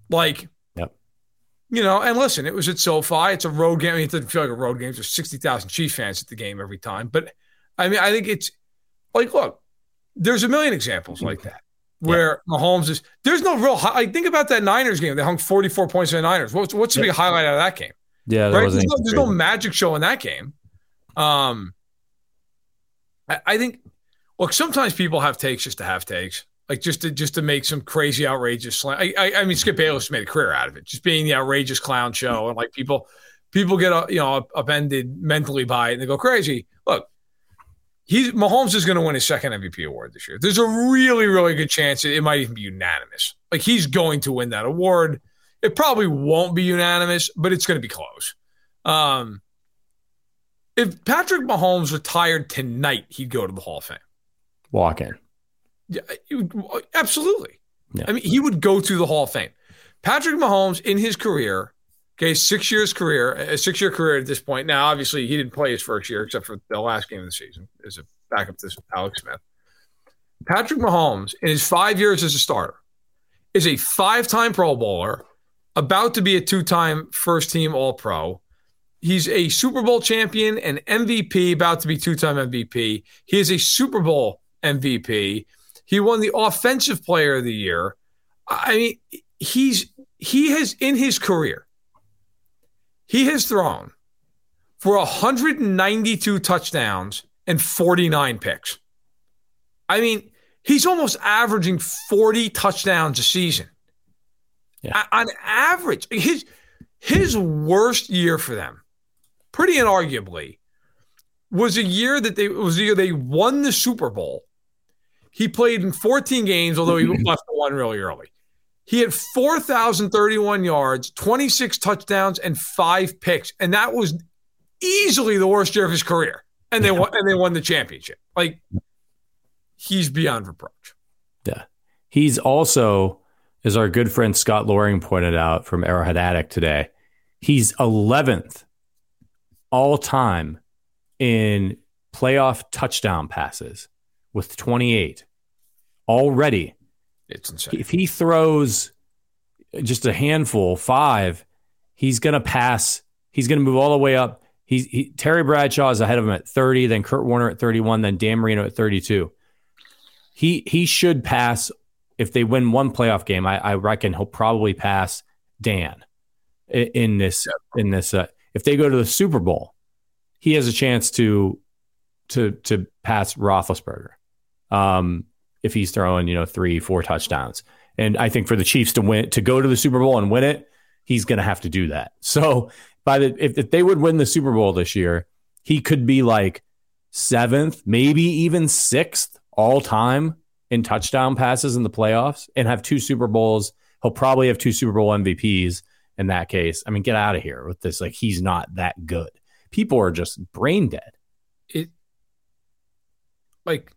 Like yep. you know, and listen, it was at SoFi. It's a road game. I mean, it doesn't feel like a road game. There's 60,000 Chief fans at the game every time. But I mean, I think it's like, look, there's a million examples like that where yeah. Mahomes is, there's no real, like, think about that Niners game. They hung 44 points in the Niners. What's, what's the yeah. big highlight out of that game? Yeah. Right? There's no, there's no, magic show in that game. Um, I, I think, look, sometimes people have takes just to have takes like just to just to make some crazy outrageous slam. I, I, I mean, Skip Bayless made a career out of it, just being the outrageous clown show, and like people people get uh, you know upended mentally by it and they go crazy. Look, he's Mahomes is going to win his second MVP award this year. There's a really really good chance it, it might even be unanimous. Like he's going to win that award. It probably won't be unanimous, but it's going to be close. Um, if Patrick Mahomes retired tonight, he'd go to the Hall of Fame. Walk in. Yeah, absolutely. Yeah. I mean, he would go to the Hall of Fame. Patrick Mahomes in his career, okay, six years career, a six year career at this point. Now, obviously, he didn't play his first year except for the last game of the season as a backup to Alex Smith. Patrick Mahomes, in his five years as a starter, is a five time Pro Bowler, about to be a two time first team All Pro. He's a Super Bowl champion and MVP, about to be two time MVP. He is a Super Bowl MVP. He won the offensive player of the year. I mean, he's he has in his career, he has thrown for 192 touchdowns and 49 picks. I mean, he's almost averaging 40 touchdowns a season. Yeah. On average, his his worst year for them, pretty inarguably, was a year that they was the year they won the Super Bowl he played in 14 games, although he (laughs) left the one really early. He had 4,031 yards, 26 touchdowns, and five picks. And that was easily the worst year of his career. And they won and they won the championship. Like he's beyond reproach. Yeah. He's also, as our good friend Scott Loring pointed out from Arrowhead Addict today, he's 11th all time in playoff touchdown passes with 28 already. It's insane. If he throws just a handful, five, he's going to pass. He's going to move all the way up. He's he, Terry Bradshaw is ahead of him at 30, then Kurt Warner at 31, then Dan Marino at 32. He he should pass if they win one playoff game. I, I reckon he'll probably pass Dan in, this in this. Uh, if they go to the Super Bowl, he has a chance to to to pass Roethlisberger. Um, if he's throwing, you know, three, four touchdowns. And I think for the Chiefs to win, to go to the Super Bowl and win it, he's going to have to do that. (laughs) So by the, if, if they would win the Super Bowl this year, he could be like seventh, maybe even sixth all time in touchdown passes in the playoffs and have two Super Bowls. He'll probably have two Super Bowl MVPs in that case. I mean, get out of here with this. Like, he's not that good. People are just brain dead. It, like,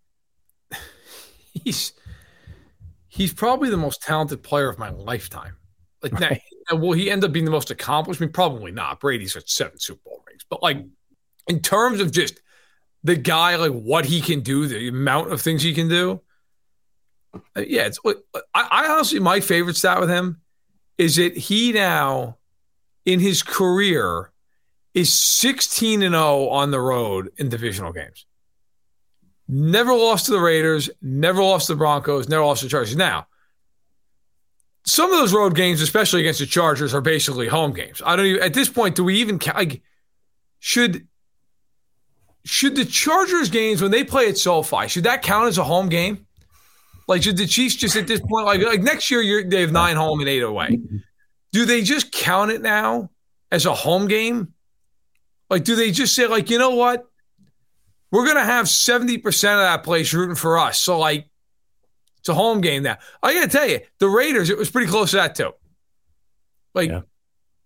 (laughs) he's he's probably the most talented player of my lifetime. Like, right. now, will he end up being the most accomplished? I mean, probably not. Brady's got seven Super Bowl rings, but like in terms of just the guy, like what he can do, the amount of things he can do. Uh, yeah, it's. I, I honestly, my favorite stat with him is that he now, in his career, is 16 and 0 on the road in divisional games. Never lost to the Raiders, never lost to the Broncos, never lost to the Chargers. Now, some of those road games, especially against the Chargers, are basically home games. I don't even at this point. Do we even like should should the Chargers games when they play at SoFi should that count as a home game? Like should the Chiefs just at this point like like next year they have nine home and eight away? Do they just count it now as a home game? Like do they just say like you know what? We're gonna have seventy percent of that place rooting for us. So like it's a home game now. I got to tell you, the Raiders, it was pretty close to that too. Like, yeah.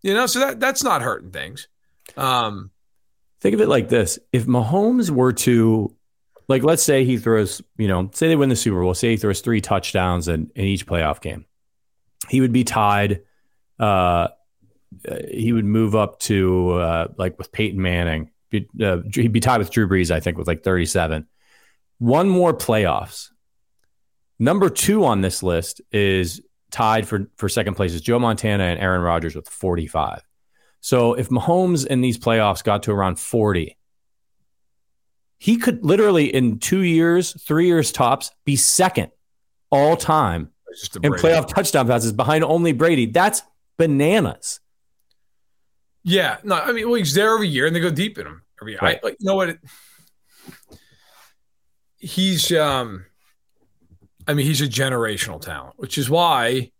you know, so that that's not hurting things. Um, Think of it like this: if Mahomes were to, like, let's say he throws, you know, say they win the Super Bowl, say he throws three touchdowns in, in each playoff game, he would be tied. Uh, he would move up to uh, like with Peyton Manning. Uh, he'd be tied with Drew Brees, I think, with like 37. One more playoffs Number two on this list is tied for, for second place is Joe Montana and Aaron Rodgers with 45. So if Mahomes in these playoffs got to around 40, he could literally in two years, three years tops, be second all time in playoff touchdown passes behind only Brady. That's bananas. Yeah, no, I mean, well, he's there every year, and they go deep in him every year. Right. I, like, you know what? He's um, I mean, he's a generational talent, which is why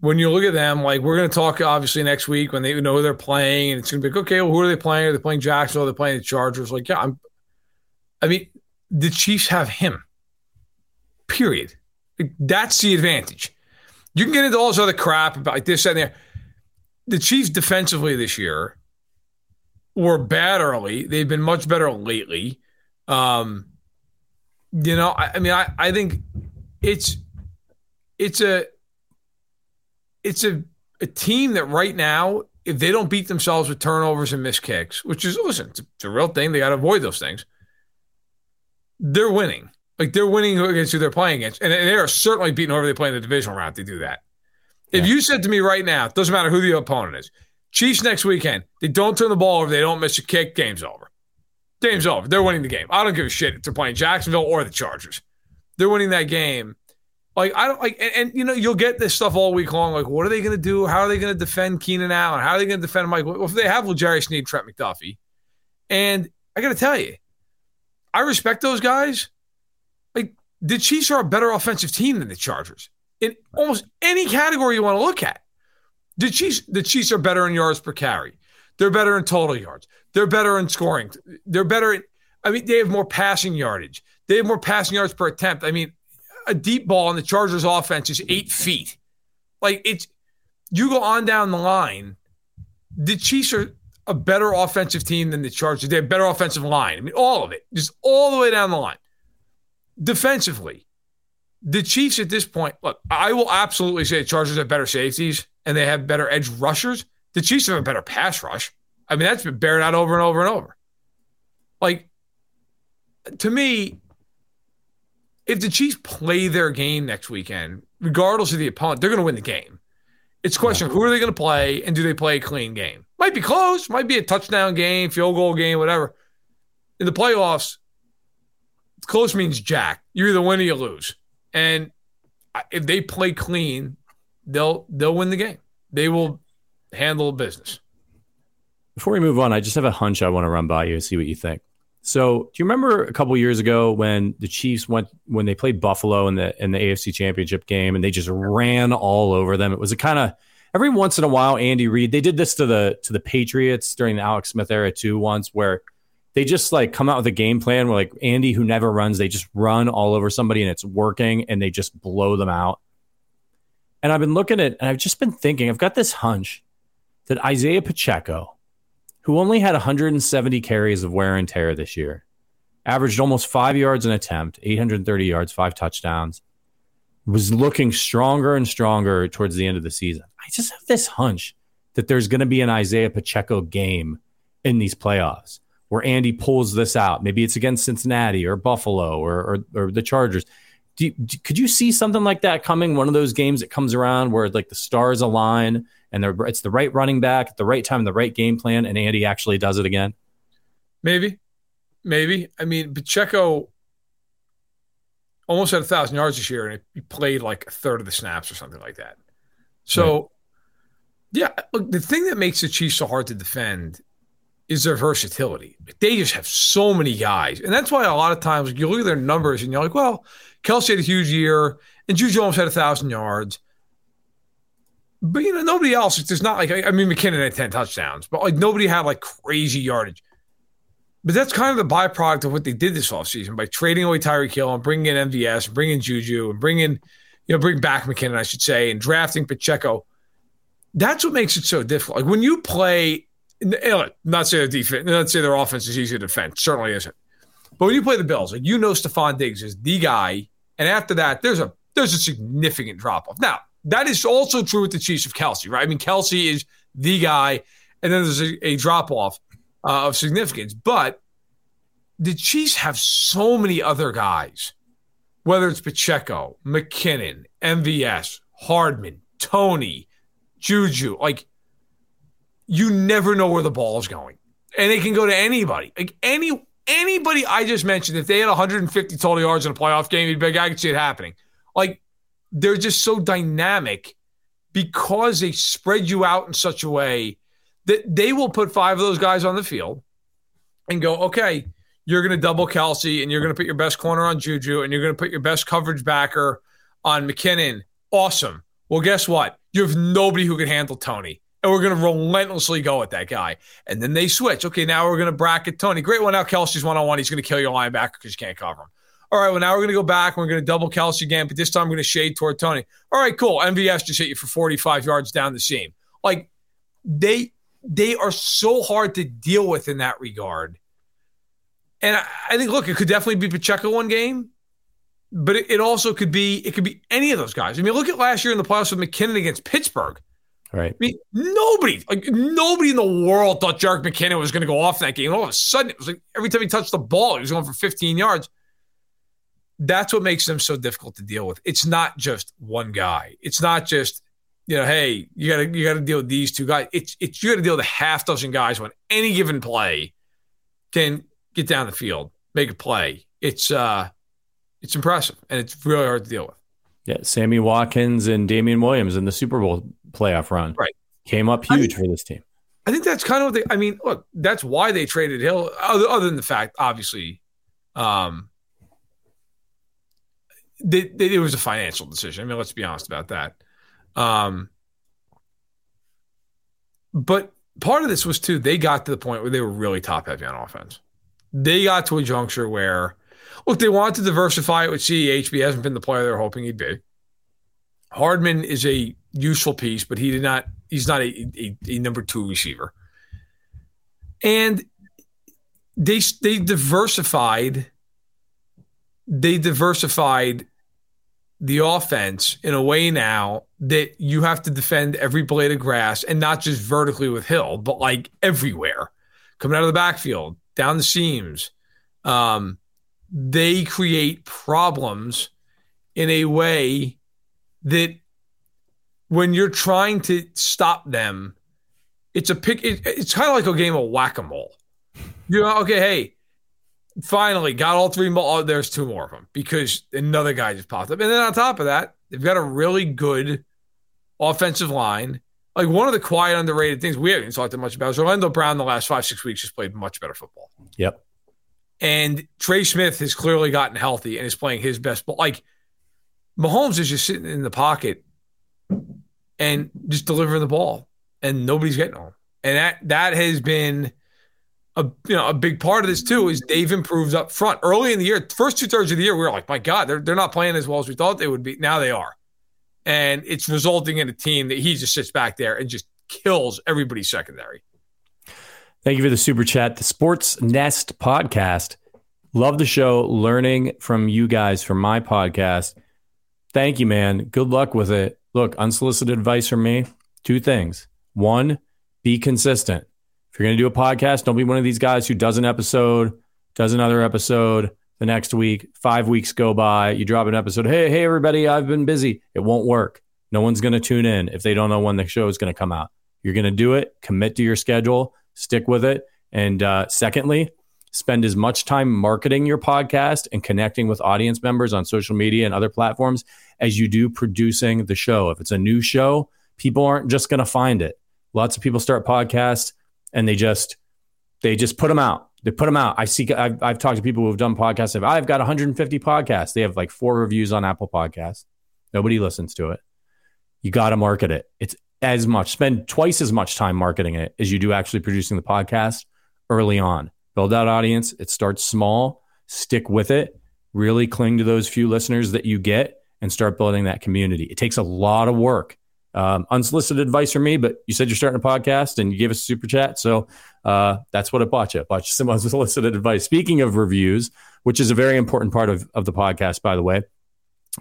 when you look at them, like we're going to talk obviously next week when they know who they're playing, and it's going to be like, okay, well, who are they playing? Are they playing Jacksonville? Are they playing the Chargers? Like, yeah, I'm. I mean, the Chiefs have him. Period. That's the advantage. You can get into all this other crap about this and there. The Chiefs defensively this year were bad early. They've been much better lately. Um, you know, I, I mean, I, I think it's it's a it's a a team that right now, if they don't beat themselves with turnovers and missed kicks, which is listen, it's a, it's a real thing. They got to avoid those things. They're winning. Like they're winning against who they're playing against, and they are certainly beating whoever they play in the divisional round. to do that. If yeah. you said to me right now, it doesn't matter who the opponent is, Chiefs next weekend, they don't turn the ball over, they don't miss a kick, game's over. Game's over. They're winning the game. I don't give a shit if they're playing Jacksonville or the Chargers. They're winning that game. Like I don't like, and, and you know you'll get this stuff all week long. Like, what are they going to do? How are they going to defend Keenan Allen? How are they going to defend Mike? Well, if they have L'Jarius Sneed, Trent McDuffie, and I got to tell you, I respect those guys. Like the Chiefs are a better offensive team than the Chargers in almost any category you want to look at. The Chiefs, the Chiefs are better in yards per carry. They're better in total yards. They're better in scoring. They're better. In, I mean, they have more passing yardage. They have more passing yards per attempt. I mean, a deep ball in the Chargers offense is eight feet. Like it's, you go on down the line. The Chiefs are a better offensive team than the Chargers. They have better offensive line. I mean, all of it, just all the way down the line. Defensively, the Chiefs at this point, look, I will absolutely say the Chargers have better safeties and they have better edge rushers. The Chiefs have a better pass rush. I mean, that's been bared out over and over and over. Like, to me, if the Chiefs play their game next weekend, regardless of the opponent, they're going to win the game. It's a question of who are they going to play and do they play a clean game? Might be close, might be a touchdown game, field goal game, whatever. In the playoffs, close means jack. You either win or you lose. And if they play clean, they'll they'll win the game. They will handle business. Before we move on, I just have a hunch I want to run by you and see what you think. So, do you remember a couple years ago when the Chiefs went when they played Buffalo in the in the AFC Championship game and they just ran all over them? It was a kind of every once in a while Andy Reid. They did this to the to the Patriots during the Alex Smith era too once where they just like come out with a game plan where like Andy who never runs, they just run all over somebody and it's working and they just blow them out. And I've been looking at and I've just been thinking, I've got this hunch that Isaiah Pacheco, who only had 170 carries of wear and tear this year, averaged almost five yards an attempt, 830 yards, five touchdowns, was looking stronger and stronger towards the end of the season. I just have this hunch that there's going to be an Isaiah Pacheco game in these playoffs where Andy pulls this out. Maybe it's against Cincinnati or Buffalo or or, or the Chargers. Do you, could you see something like that coming? One of those games that comes around where like the stars align and it's the right running back at the right time, the right game plan, and Andy actually does it again. Maybe, maybe. I mean, Pacheco almost had a thousand yards this year, and he played like a third of the snaps or something like that. So, right. yeah, look, the thing that makes the Chiefs so hard to defend is their versatility. They just have so many guys. And that's why a lot of times you look at their numbers and you're like, well, Kelce had a huge year and Juju almost had a thousand yards. But you know, nobody else. It's just not like I mean McKinnon had 10 touchdowns, but like nobody had like crazy yardage. But that's kind of the byproduct of what they did this offseason by trading away Tyreek Hill and bringing in MVS bringing Juju and bringing, you know, bring back McKinnon, I should say, and drafting Pacheco. That's what makes it so difficult. Like when you play, not say their defense, not say their offense is easy to defend. Certainly isn't. But when you play the Bills, like you know Stefon Diggs is the guy, and after that, there's a there's a significant drop off. Now that is also true with the Chiefs of Kelce, right? I mean, Kelce is the guy, and then there's a, a drop off uh, of significance. But the Chiefs have so many other guys, whether it's Pacheco, McKinnon, MVS, Hardman, Toney, Juju. Like, you never know where the ball is going, and it can go to anybody. Like any anybody I just mentioned, if they had 150 total yards in a playoff game, I could see it happening. Like, they're just so dynamic because they spread you out in such a way that they will put five of those guys on the field and go, okay, you're going to double Kelce and you're going to put your best corner on Juju and you're going to put your best coverage backer on McKinnon. Awesome. Well, guess what? You have nobody who can handle Toney. And we're going to relentlessly go at that guy. And then they switch. Okay, now we're going to bracket Toney. Great one. Now Kelce's one on one. He's going to kill your linebacker because you can't cover him. All right, well, now we're going to go back and we're going to double Kelce again, but this time we're going to shade toward Toney. All right, cool. MVS just hit you for 45 yards down the seam. Like, they they are so hard to deal with in that regard. And I, I think, look, it could definitely be Pacheco one game, but it, it, also could be it could be any of those guys. I mean, look at last year in the playoffs with McKinnon against Pittsburgh. Right. I mean, nobody, like nobody in the world thought Jerick McKinnon was going to go off that game. All of a sudden, it was like every time he touched the ball, he was going for 15 yards. That's what makes them so difficult to deal with. It's not just one guy. It's not just you know, hey, you got to you got to deal with these two guys. It's it's you got to deal with a half dozen guys when any given play can get down the field, make a play. It's uh, it's impressive and it's really hard to deal with. Yeah, Sammy Watkins and Damien Williams in the Super Bowl playoff run, right, came up huge think, for this team. I think that's kind of what they. I mean, look, that's why they traded Hill. Other, other than the fact, obviously, um, they, they, it was a financial decision. I mean, let's be honest about that. Um, but part of this was too, they got to the point where they were really top heavy on offense. They got to a juncture where, look, they wanted to diversify it with CEH, he hasn't been the player they're hoping he'd be. Hardman is a useful piece, but he did not, he's not a, a, a number two receiver. And they they diversified they diversified the offense in a way now that you have to defend every blade of grass and not just vertically with Hill, but like everywhere, coming out of the backfield, down the seams. Um, they create problems in a way that when you're trying to stop them, it's a pick. It, it's kind of like a game of whack a mole. You know, okay, hey, finally got all three. Oh, there's two more of them because another guy just popped up. And then on top of that, they've got a really good offensive line. Like one of the quiet, underrated things we haven't talked much about is Orlando Brown the last five, six weeks has played much better football. Yep. And Trey Smith has clearly gotten healthy and is playing his best ball. Like Mahomes is just sitting in the pocket and just delivering the ball, and nobody's getting on. And that that has been a you know a big part of this too is they've improved up front early in the year. First two thirds of the year, we were like, my God, they're they're not playing as well as we thought they would be. Now they are, and it's resulting in a team that he just sits back there and just kills everybody's secondary. Thank you for the super chat. The Sports Nest podcast. Love the show. Learning from you guys from my podcast. Thank you, man. Good luck with it. Look, unsolicited advice from me two things. One, be consistent If you're going to do a podcast, don't be one of these guys who does an episode, does another episode the next week, five weeks go by, you drop an episode. Hey, hey, everybody, I've been busy. It won't work. No one's going to tune in if they don't know when the show is going to come out. You're going to do it, commit to your schedule, stick with it. And uh, secondly, spend as much time marketing your podcast and connecting with audience members on social media and other platforms as you do producing the show. If it's a new show, people aren't just going to find it. Lots of people start podcasts and they just they just put them out they put them out. I see. I've, I've talked to people who have done podcasts. I've, I've got 150 podcasts. They have like four reviews on Apple Podcasts. Nobody listens to it. You got to market it. It's as much. Spend twice as much time marketing it as you do actually producing the podcast early on. Build that audience. It starts small. Stick with it. Really cling to those few listeners that you get and start building that community. It takes a lot of work. Um, unsolicited advice from me, but you said you're starting a podcast and you gave us a super chat. So uh, that's what I bought you. I bought you some (laughs) unsolicited advice. Speaking of reviews, which is a very important part of, of the podcast, by the way,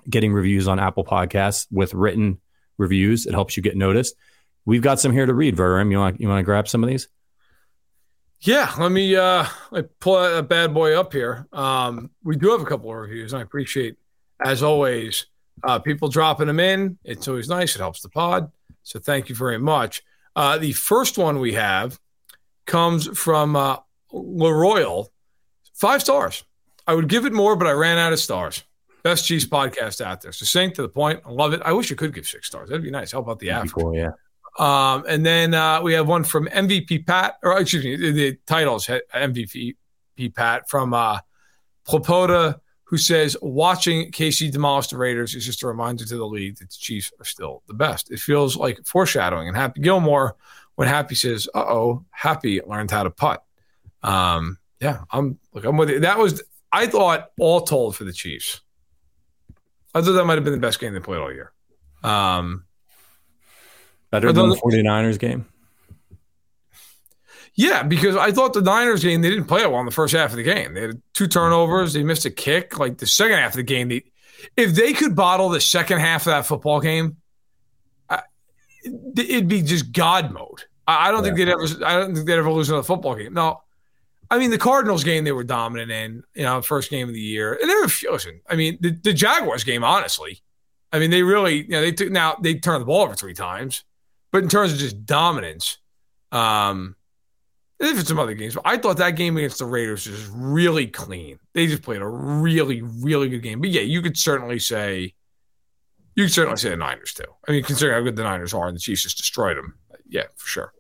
getting reviews on Apple Podcasts with written reviews. It helps you get noticed. We've got some here to read, Verderame. You want you want to grab some of these? Yeah, let me uh let pull a bad boy up here. Um, we do have a couple of reviews, and I appreciate, as always, uh, people dropping them in. It's always nice. It helps the pod. So thank you very much. Uh, the first one we have comes from uh, LaRoyal. Five stars. I would give it more, but I ran out of stars. Best Chiefs podcast out there. Succinct to the point. I love it. I wish you could give six stars. That'd be nice. Help out the app. Cool, yeah. Um, and then uh, we have one from MVP Pat, or excuse me, the, the titles MVP Pat from uh, Plapoda who says watching KC demolish the Raiders is just a reminder to the league that the Chiefs are still the best. It feels like foreshadowing. And Happy Gilmore, when Happy says, "Uh oh, Happy learned how to putt." Um, yeah, I'm look, I'm with you. That was I thought all told for the Chiefs. I thought that might have been the best game they played all year. Um, Better than the 49ers game. Yeah, because I thought the Niners game they didn't play it well in the first half of the game. They had two turnovers. They missed a kick. Like the second half of the game, they, if they could bottle the second half of that football game, I, it'd be just God mode. I, I don't yeah. think they'd ever. I don't think they'd ever lose another football game. No, I mean the Cardinals game they were dominant in. You know, first game of the year, and they were listen. I mean the, the Jaguars game, honestly. I mean they really. You know, they took now they turned the ball over three times, but in terms of just dominance. Um, there's some other games, but I thought that game against the Raiders was really clean. They just played a really, really good game. But yeah, you could certainly say, you could certainly say the Niners too. I mean, considering how good the Niners are and the Chiefs just destroyed them. Yeah, for sure.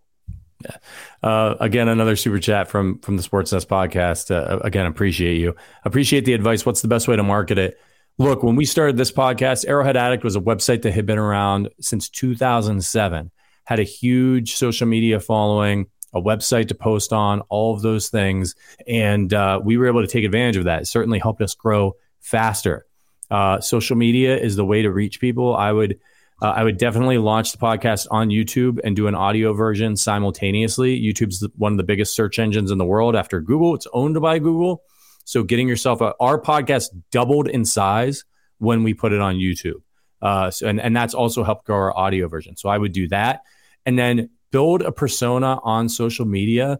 Yeah. Uh, again, another super chat from from the Sports Nest podcast. Uh, again, appreciate you. Appreciate the advice. What's the best way to market it? Look, when we started this podcast, Arrowhead Addict was a website that had been around since 2007. Had a huge social media following a website to post on, all of those things. And uh, we were able to take advantage of that. It certainly helped us grow faster. Uh, social media is the way to reach people. I would. Uh, I would definitely launch the podcast on YouTube and do an audio version simultaneously. YouTube's one of the biggest search engines in the world after Google. It's owned by Google. So getting yourself a, our podcast doubled in size when we put it on YouTube. Uh, so, and, and that's also helped grow our audio version. So I would do that. And then build a persona on social media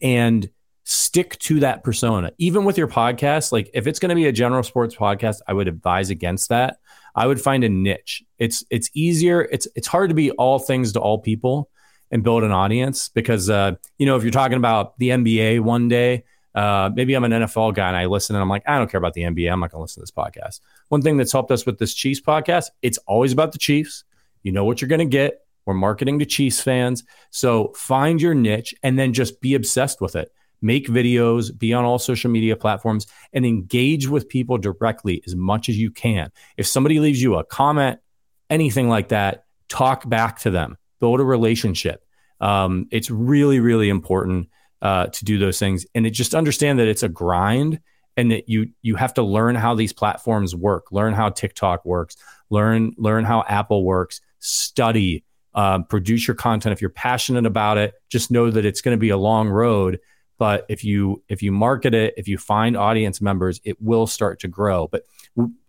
and stick to that persona. Even with your podcast, like if it's going to be a general sports podcast, I would advise against that. I would find a niche. It's it's easier. It's it's hard to be all things to all people and build an audience because uh, you know if you're talking about the NBA one day, uh, maybe I'm an NFL guy and I listen and I'm like I don't care about the NBA. I'm not going to listen to this podcast. One thing that's helped us with this Chiefs podcast, it's always about the Chiefs. You know what you're going to get. We're marketing to Chiefs fans. So find your niche and then just be obsessed with it. Make videos, be on all social media platforms, and engage with people directly as much as you can. If somebody leaves you a comment, anything like that, talk back to them, build a relationship. Um, it's really, really important uh, to do those things, and it, just understand that it's a grind, and that you you have to learn how these platforms work, learn how TikTok works, learn learn how Apple works, study um, produce your content if you're passionate about it just know that it's going to be a long road but if you if you market it if you find audience members it will start to grow but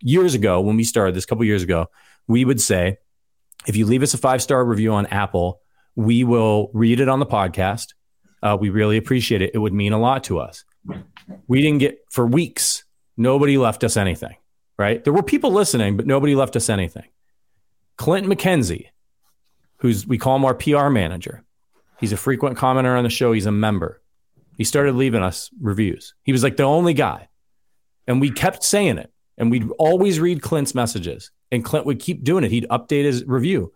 years ago when we started this couple years ago we would say if you leave us a five star review on apple we will read it on the podcast Uh, we really appreciate it. It would mean a lot to us. We didn't get for weeks. Nobody left us anything. Right? There were people listening, but nobody left us anything. Clint McKenzie, who's we call him our PR manager. He's a frequent commenter on the show. He's a member. He started leaving us reviews. He was like the only guy. And we kept saying it. And we'd always read Clint's messages. And Clint would keep doing it. He'd update his review.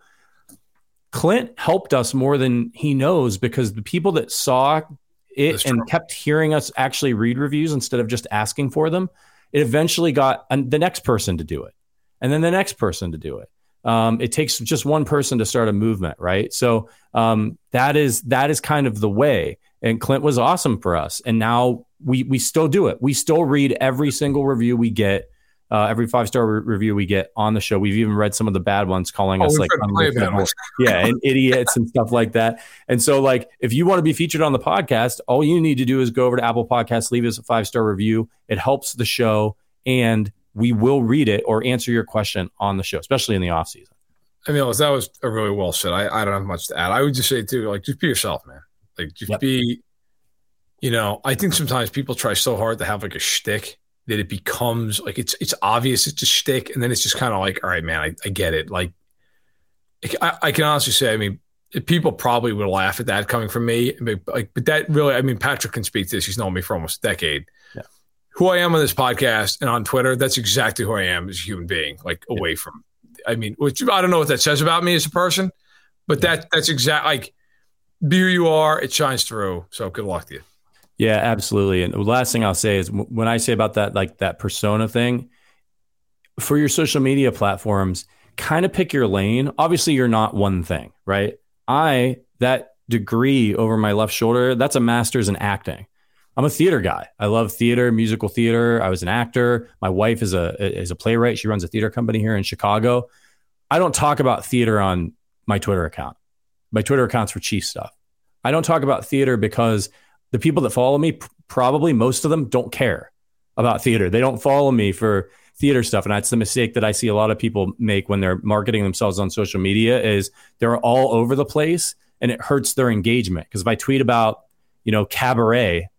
Clint helped us more than he knows because the people that saw it and kept hearing us actually read reviews instead of just asking for them, it eventually got the next person to do it. And then the next person to do it. Um, it takes just one person to start a movement, right? So um, that is that is kind of the way. And Clint was awesome for us, and now we we still do it. We still read every single review we get, uh, every five star re- review we get on the show. We've even read some of the bad ones, calling oh, us like yeah, and (laughs) idiots and stuff like that. And so, like, if you want to be featured on the podcast, all you need to do is go over to Apple Podcasts, leave us a five star review. It helps the show, and we will read it or answer your question on the show, especially in the off season. I mean, that was a really well said. I, I don't have much to add. I would just say too, like, just be yourself, man. Like, just yep. be. You know, I think sometimes people try so hard to have like a shtick that it becomes like it's it's obvious it's a shtick, and then it's just kind of like, all right, man, I, I get it. Like, I, I can honestly say, I mean, people probably would laugh at that coming from me, but like, but that really, I mean, Patrick can speak to this. He's known me for almost a decade who I am on this podcast and on Twitter, that's exactly who I am as a human being, like away yeah. from, I mean, which I don't know what that says about me as a person, but yeah. that that's exact like be who you are. It shines through. So good luck to you. Yeah, absolutely. And the last thing I'll say is when I say about that, like that persona thing for your social media platforms, kind of pick your lane. Obviously, you're not one thing, right? I, that degree over my left shoulder, that's a master's in acting. I'm a theater guy. I love theater, musical theater. I was an actor. My wife is a is a playwright. She runs a theater company here in Chicago. I don't talk about theater on my Twitter account. My Twitter account's for Chief stuff. I don't talk about theater because the people that follow me, probably most of them don't care about theater. They don't follow me for theater stuff, and that's the mistake that I see a lot of people make when they're marketing themselves on social media. Is they're all over the place, and it hurts their engagement. Because if I tweet about you know cabaret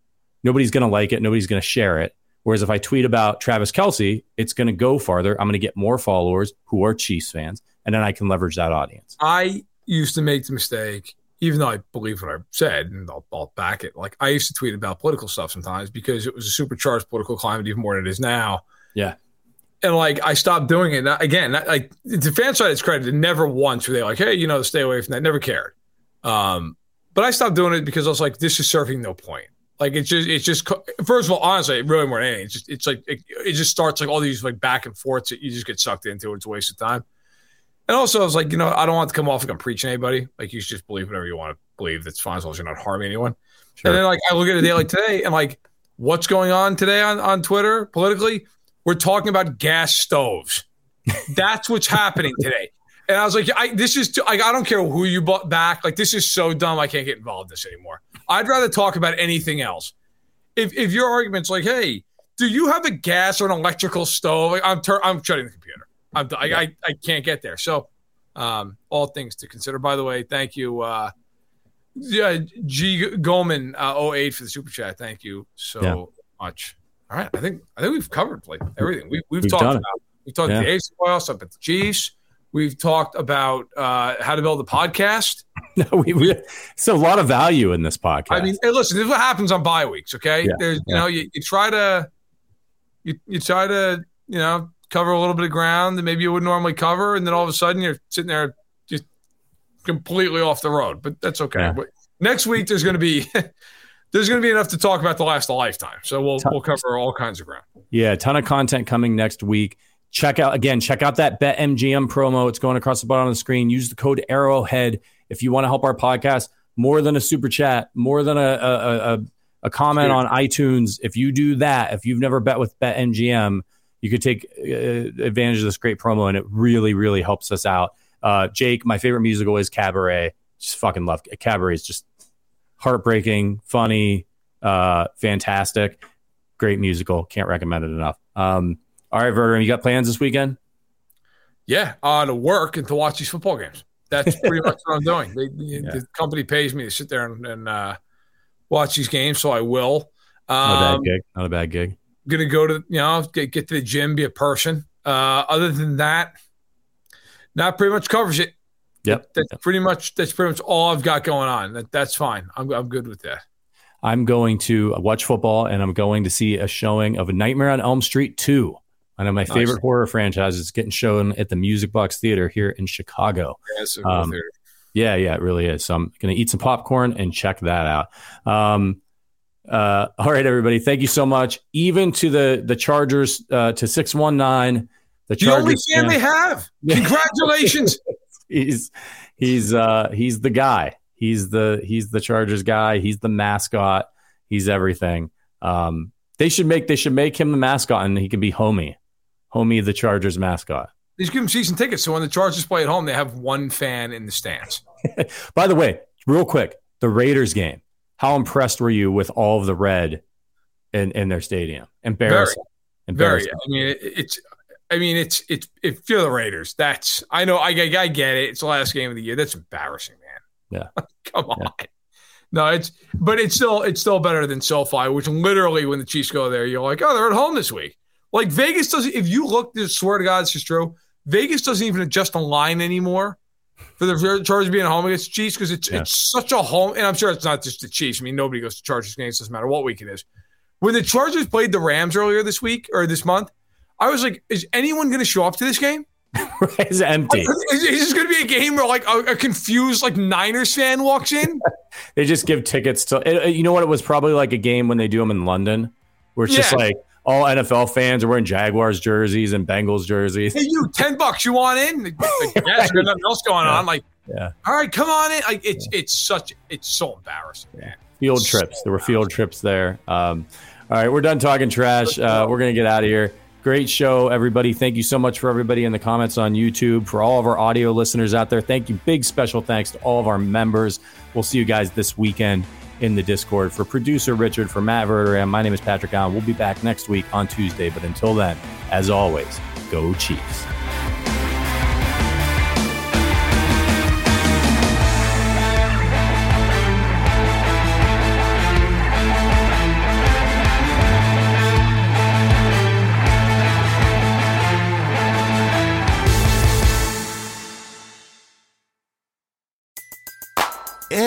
nobody's going to like it. Nobody's going to share it. Whereas if I tweet about Travis Kelce, it's going to go farther. I'm going to get more followers who are Chiefs fans, and then I can leverage that audience. I used to make the mistake, even though I believe what I said, and I'll, I'll back it. Like I used to tweet about political stuff sometimes because it was a supercharged political climate, even more than it is now. Yeah. And like I stopped doing it. Now, again, like the fan side is credited. Never once were they like, "Hey, you know, stay away from that." Never cared. Um, but I stopped doing it because I was like, "This is serving no point." Like it's just it's just first of all, honestly, it really more than anything, it's just it's like it, it, just starts like all these like back and forths that you just get sucked into. It's a waste of time. And also, I was like, you know, I don't want to come off like I'm preaching anybody. Like you should just believe whatever you want to believe. That's fine as long as you're not harming anyone. Sure. And then like I look at a day like today and like what's going on today on on Twitter politically? We're talking about gas stoves. (laughs) That's what's happening today. And I was like, I, this is, too, like, I don't care who you bought back. Like, this is so dumb. I can't get involved in this anymore. I'd rather talk about anything else. If, if your argument's like, hey, do you have a gas or an electrical stove? Like, I'm, I'm shutting the computer. I'm, I, I, I can't get there. So, um, all things to consider. By the way, thank you. Uh, yeah, G Goldman uh, 08 for the super chat. Thank you so yeah. much. All right, I think I think we've covered like everything. We, we've, we've talked about. We've talked yeah. the Ace playoffs up at the Chiefs. We've talked about uh, how to build a podcast. (laughs) No, we, we it's a lot of value in this podcast. I mean, hey, listen, this is what happens on bye weeks. Okay, yeah, there's you know you, you try to you you try to you know cover a little bit of ground that maybe you wouldn't normally cover, and then all of a sudden you're sitting there just completely off the road. But that's okay. Yeah. But next week there's going to be. (laughs) there's going to be enough to talk about the last a lifetime. So we'll we'll cover all kinds of ground. Yeah, a ton of content coming next week. Check out again, check out that BetMGM promo. It's going across the bottom of the screen. Use the code Arrowhead if you want to help our podcast more than a super chat, more than a a, a, a comment on iTunes. If you do that, if you've never bet with BetMGM, you could take uh, advantage of this great promo, and it really, really helps us out. Uh, Jake, my favorite musical is Cabaret. Just fucking love Cabaret. Is just heartbreaking, funny, uh, fantastic, great musical. Can't recommend it enough. Um, all right, Verder, you got plans this weekend? Yeah, uh, to work and to watch these football games. That's (laughs) pretty much what I'm doing. They, yeah. The company pays me to sit there and, and uh, watch these games, so I will. Not a bad Um, gig. Not a bad gig. gonna go to you know get, get to the gym, be a person. Uh, other than that, that pretty much covers it. Yep. That's pretty much that's pretty much all I've got going on. That that's fine. I'm I'm good with that. I'm going to watch football and I'm going to see a showing of A Nightmare on Elm Street 2. One of my favorite horror franchises getting shown at the Music Box Theater here in Chicago. Yes, Um, Yeah, yeah, it really is. So I'm going to eat some popcorn and check that out. Um, uh, all right, everybody. Thank you so much. Even to the the Chargers uh, to six one nine. The the only fan- they have. (laughs) Congratulations. he's he's uh he's the guy. He's the he's the Chargers guy. He's the mascot. He's everything. Um, they should make they should make him the mascot, and he can be Homie, Homie the Chargers mascot. Just give them season tickets. So when the Chargers play at home, they have one fan in the stands. (laughs) By the way, real quick, the Raiders game. How impressed were you with all of the red in, in their stadium? Embarrassing. Very. Embarrassing. I mean, it, it's. I mean, it's it's if you're the Raiders, that's I know I, I, I get it. It's the last game of the year. That's embarrassing, man. Yeah. (laughs) Come on. No, it's but it's still it's still better than SoFi, which literally when the Chiefs go there, you're like, oh, they're at home this week. Like Vegas doesn't. If you look, this swear to God, this is true. Vegas doesn't even adjust the line anymore for the Chargers being home against the Chiefs because it's Yeah. it's such a home. And I'm sure it's not just the Chiefs. I mean, nobody goes to Chargers games. Doesn't matter what week it is. When the Chargers played the Rams earlier this week or this month, I was like, is anyone going to show up to this game? (laughs) it's empty. Is, is this going to be a game where like a, a confused like Niners fan walks in? (laughs) They just give tickets to. it- it- uh, You know what? It was probably like a game when they do them in London, where it's just like all NFL fans are wearing Jaguars jerseys and Bengals jerseys. hey, you, 10 bucks, you want in? Like, (laughs) yes, there's nothing else going on. Like, Yeah. all right, come on in. Like, it's it's such, it's so embarrassing, man. Field trips. There were field trips there. Um, all right, we're done talking trash. Uh, we're gonna get out of here. Great show, everybody. Thank you so much for everybody in the comments on YouTube. For all of our audio listeners out there, thank you. Big special thanks to all of our members. We'll see you guys this weekend in the Discord. For producer Richard, for Matt Verderame, my name is Patrick Allen. We'll be back next week on Tuesday. But until then, as always, go Chiefs.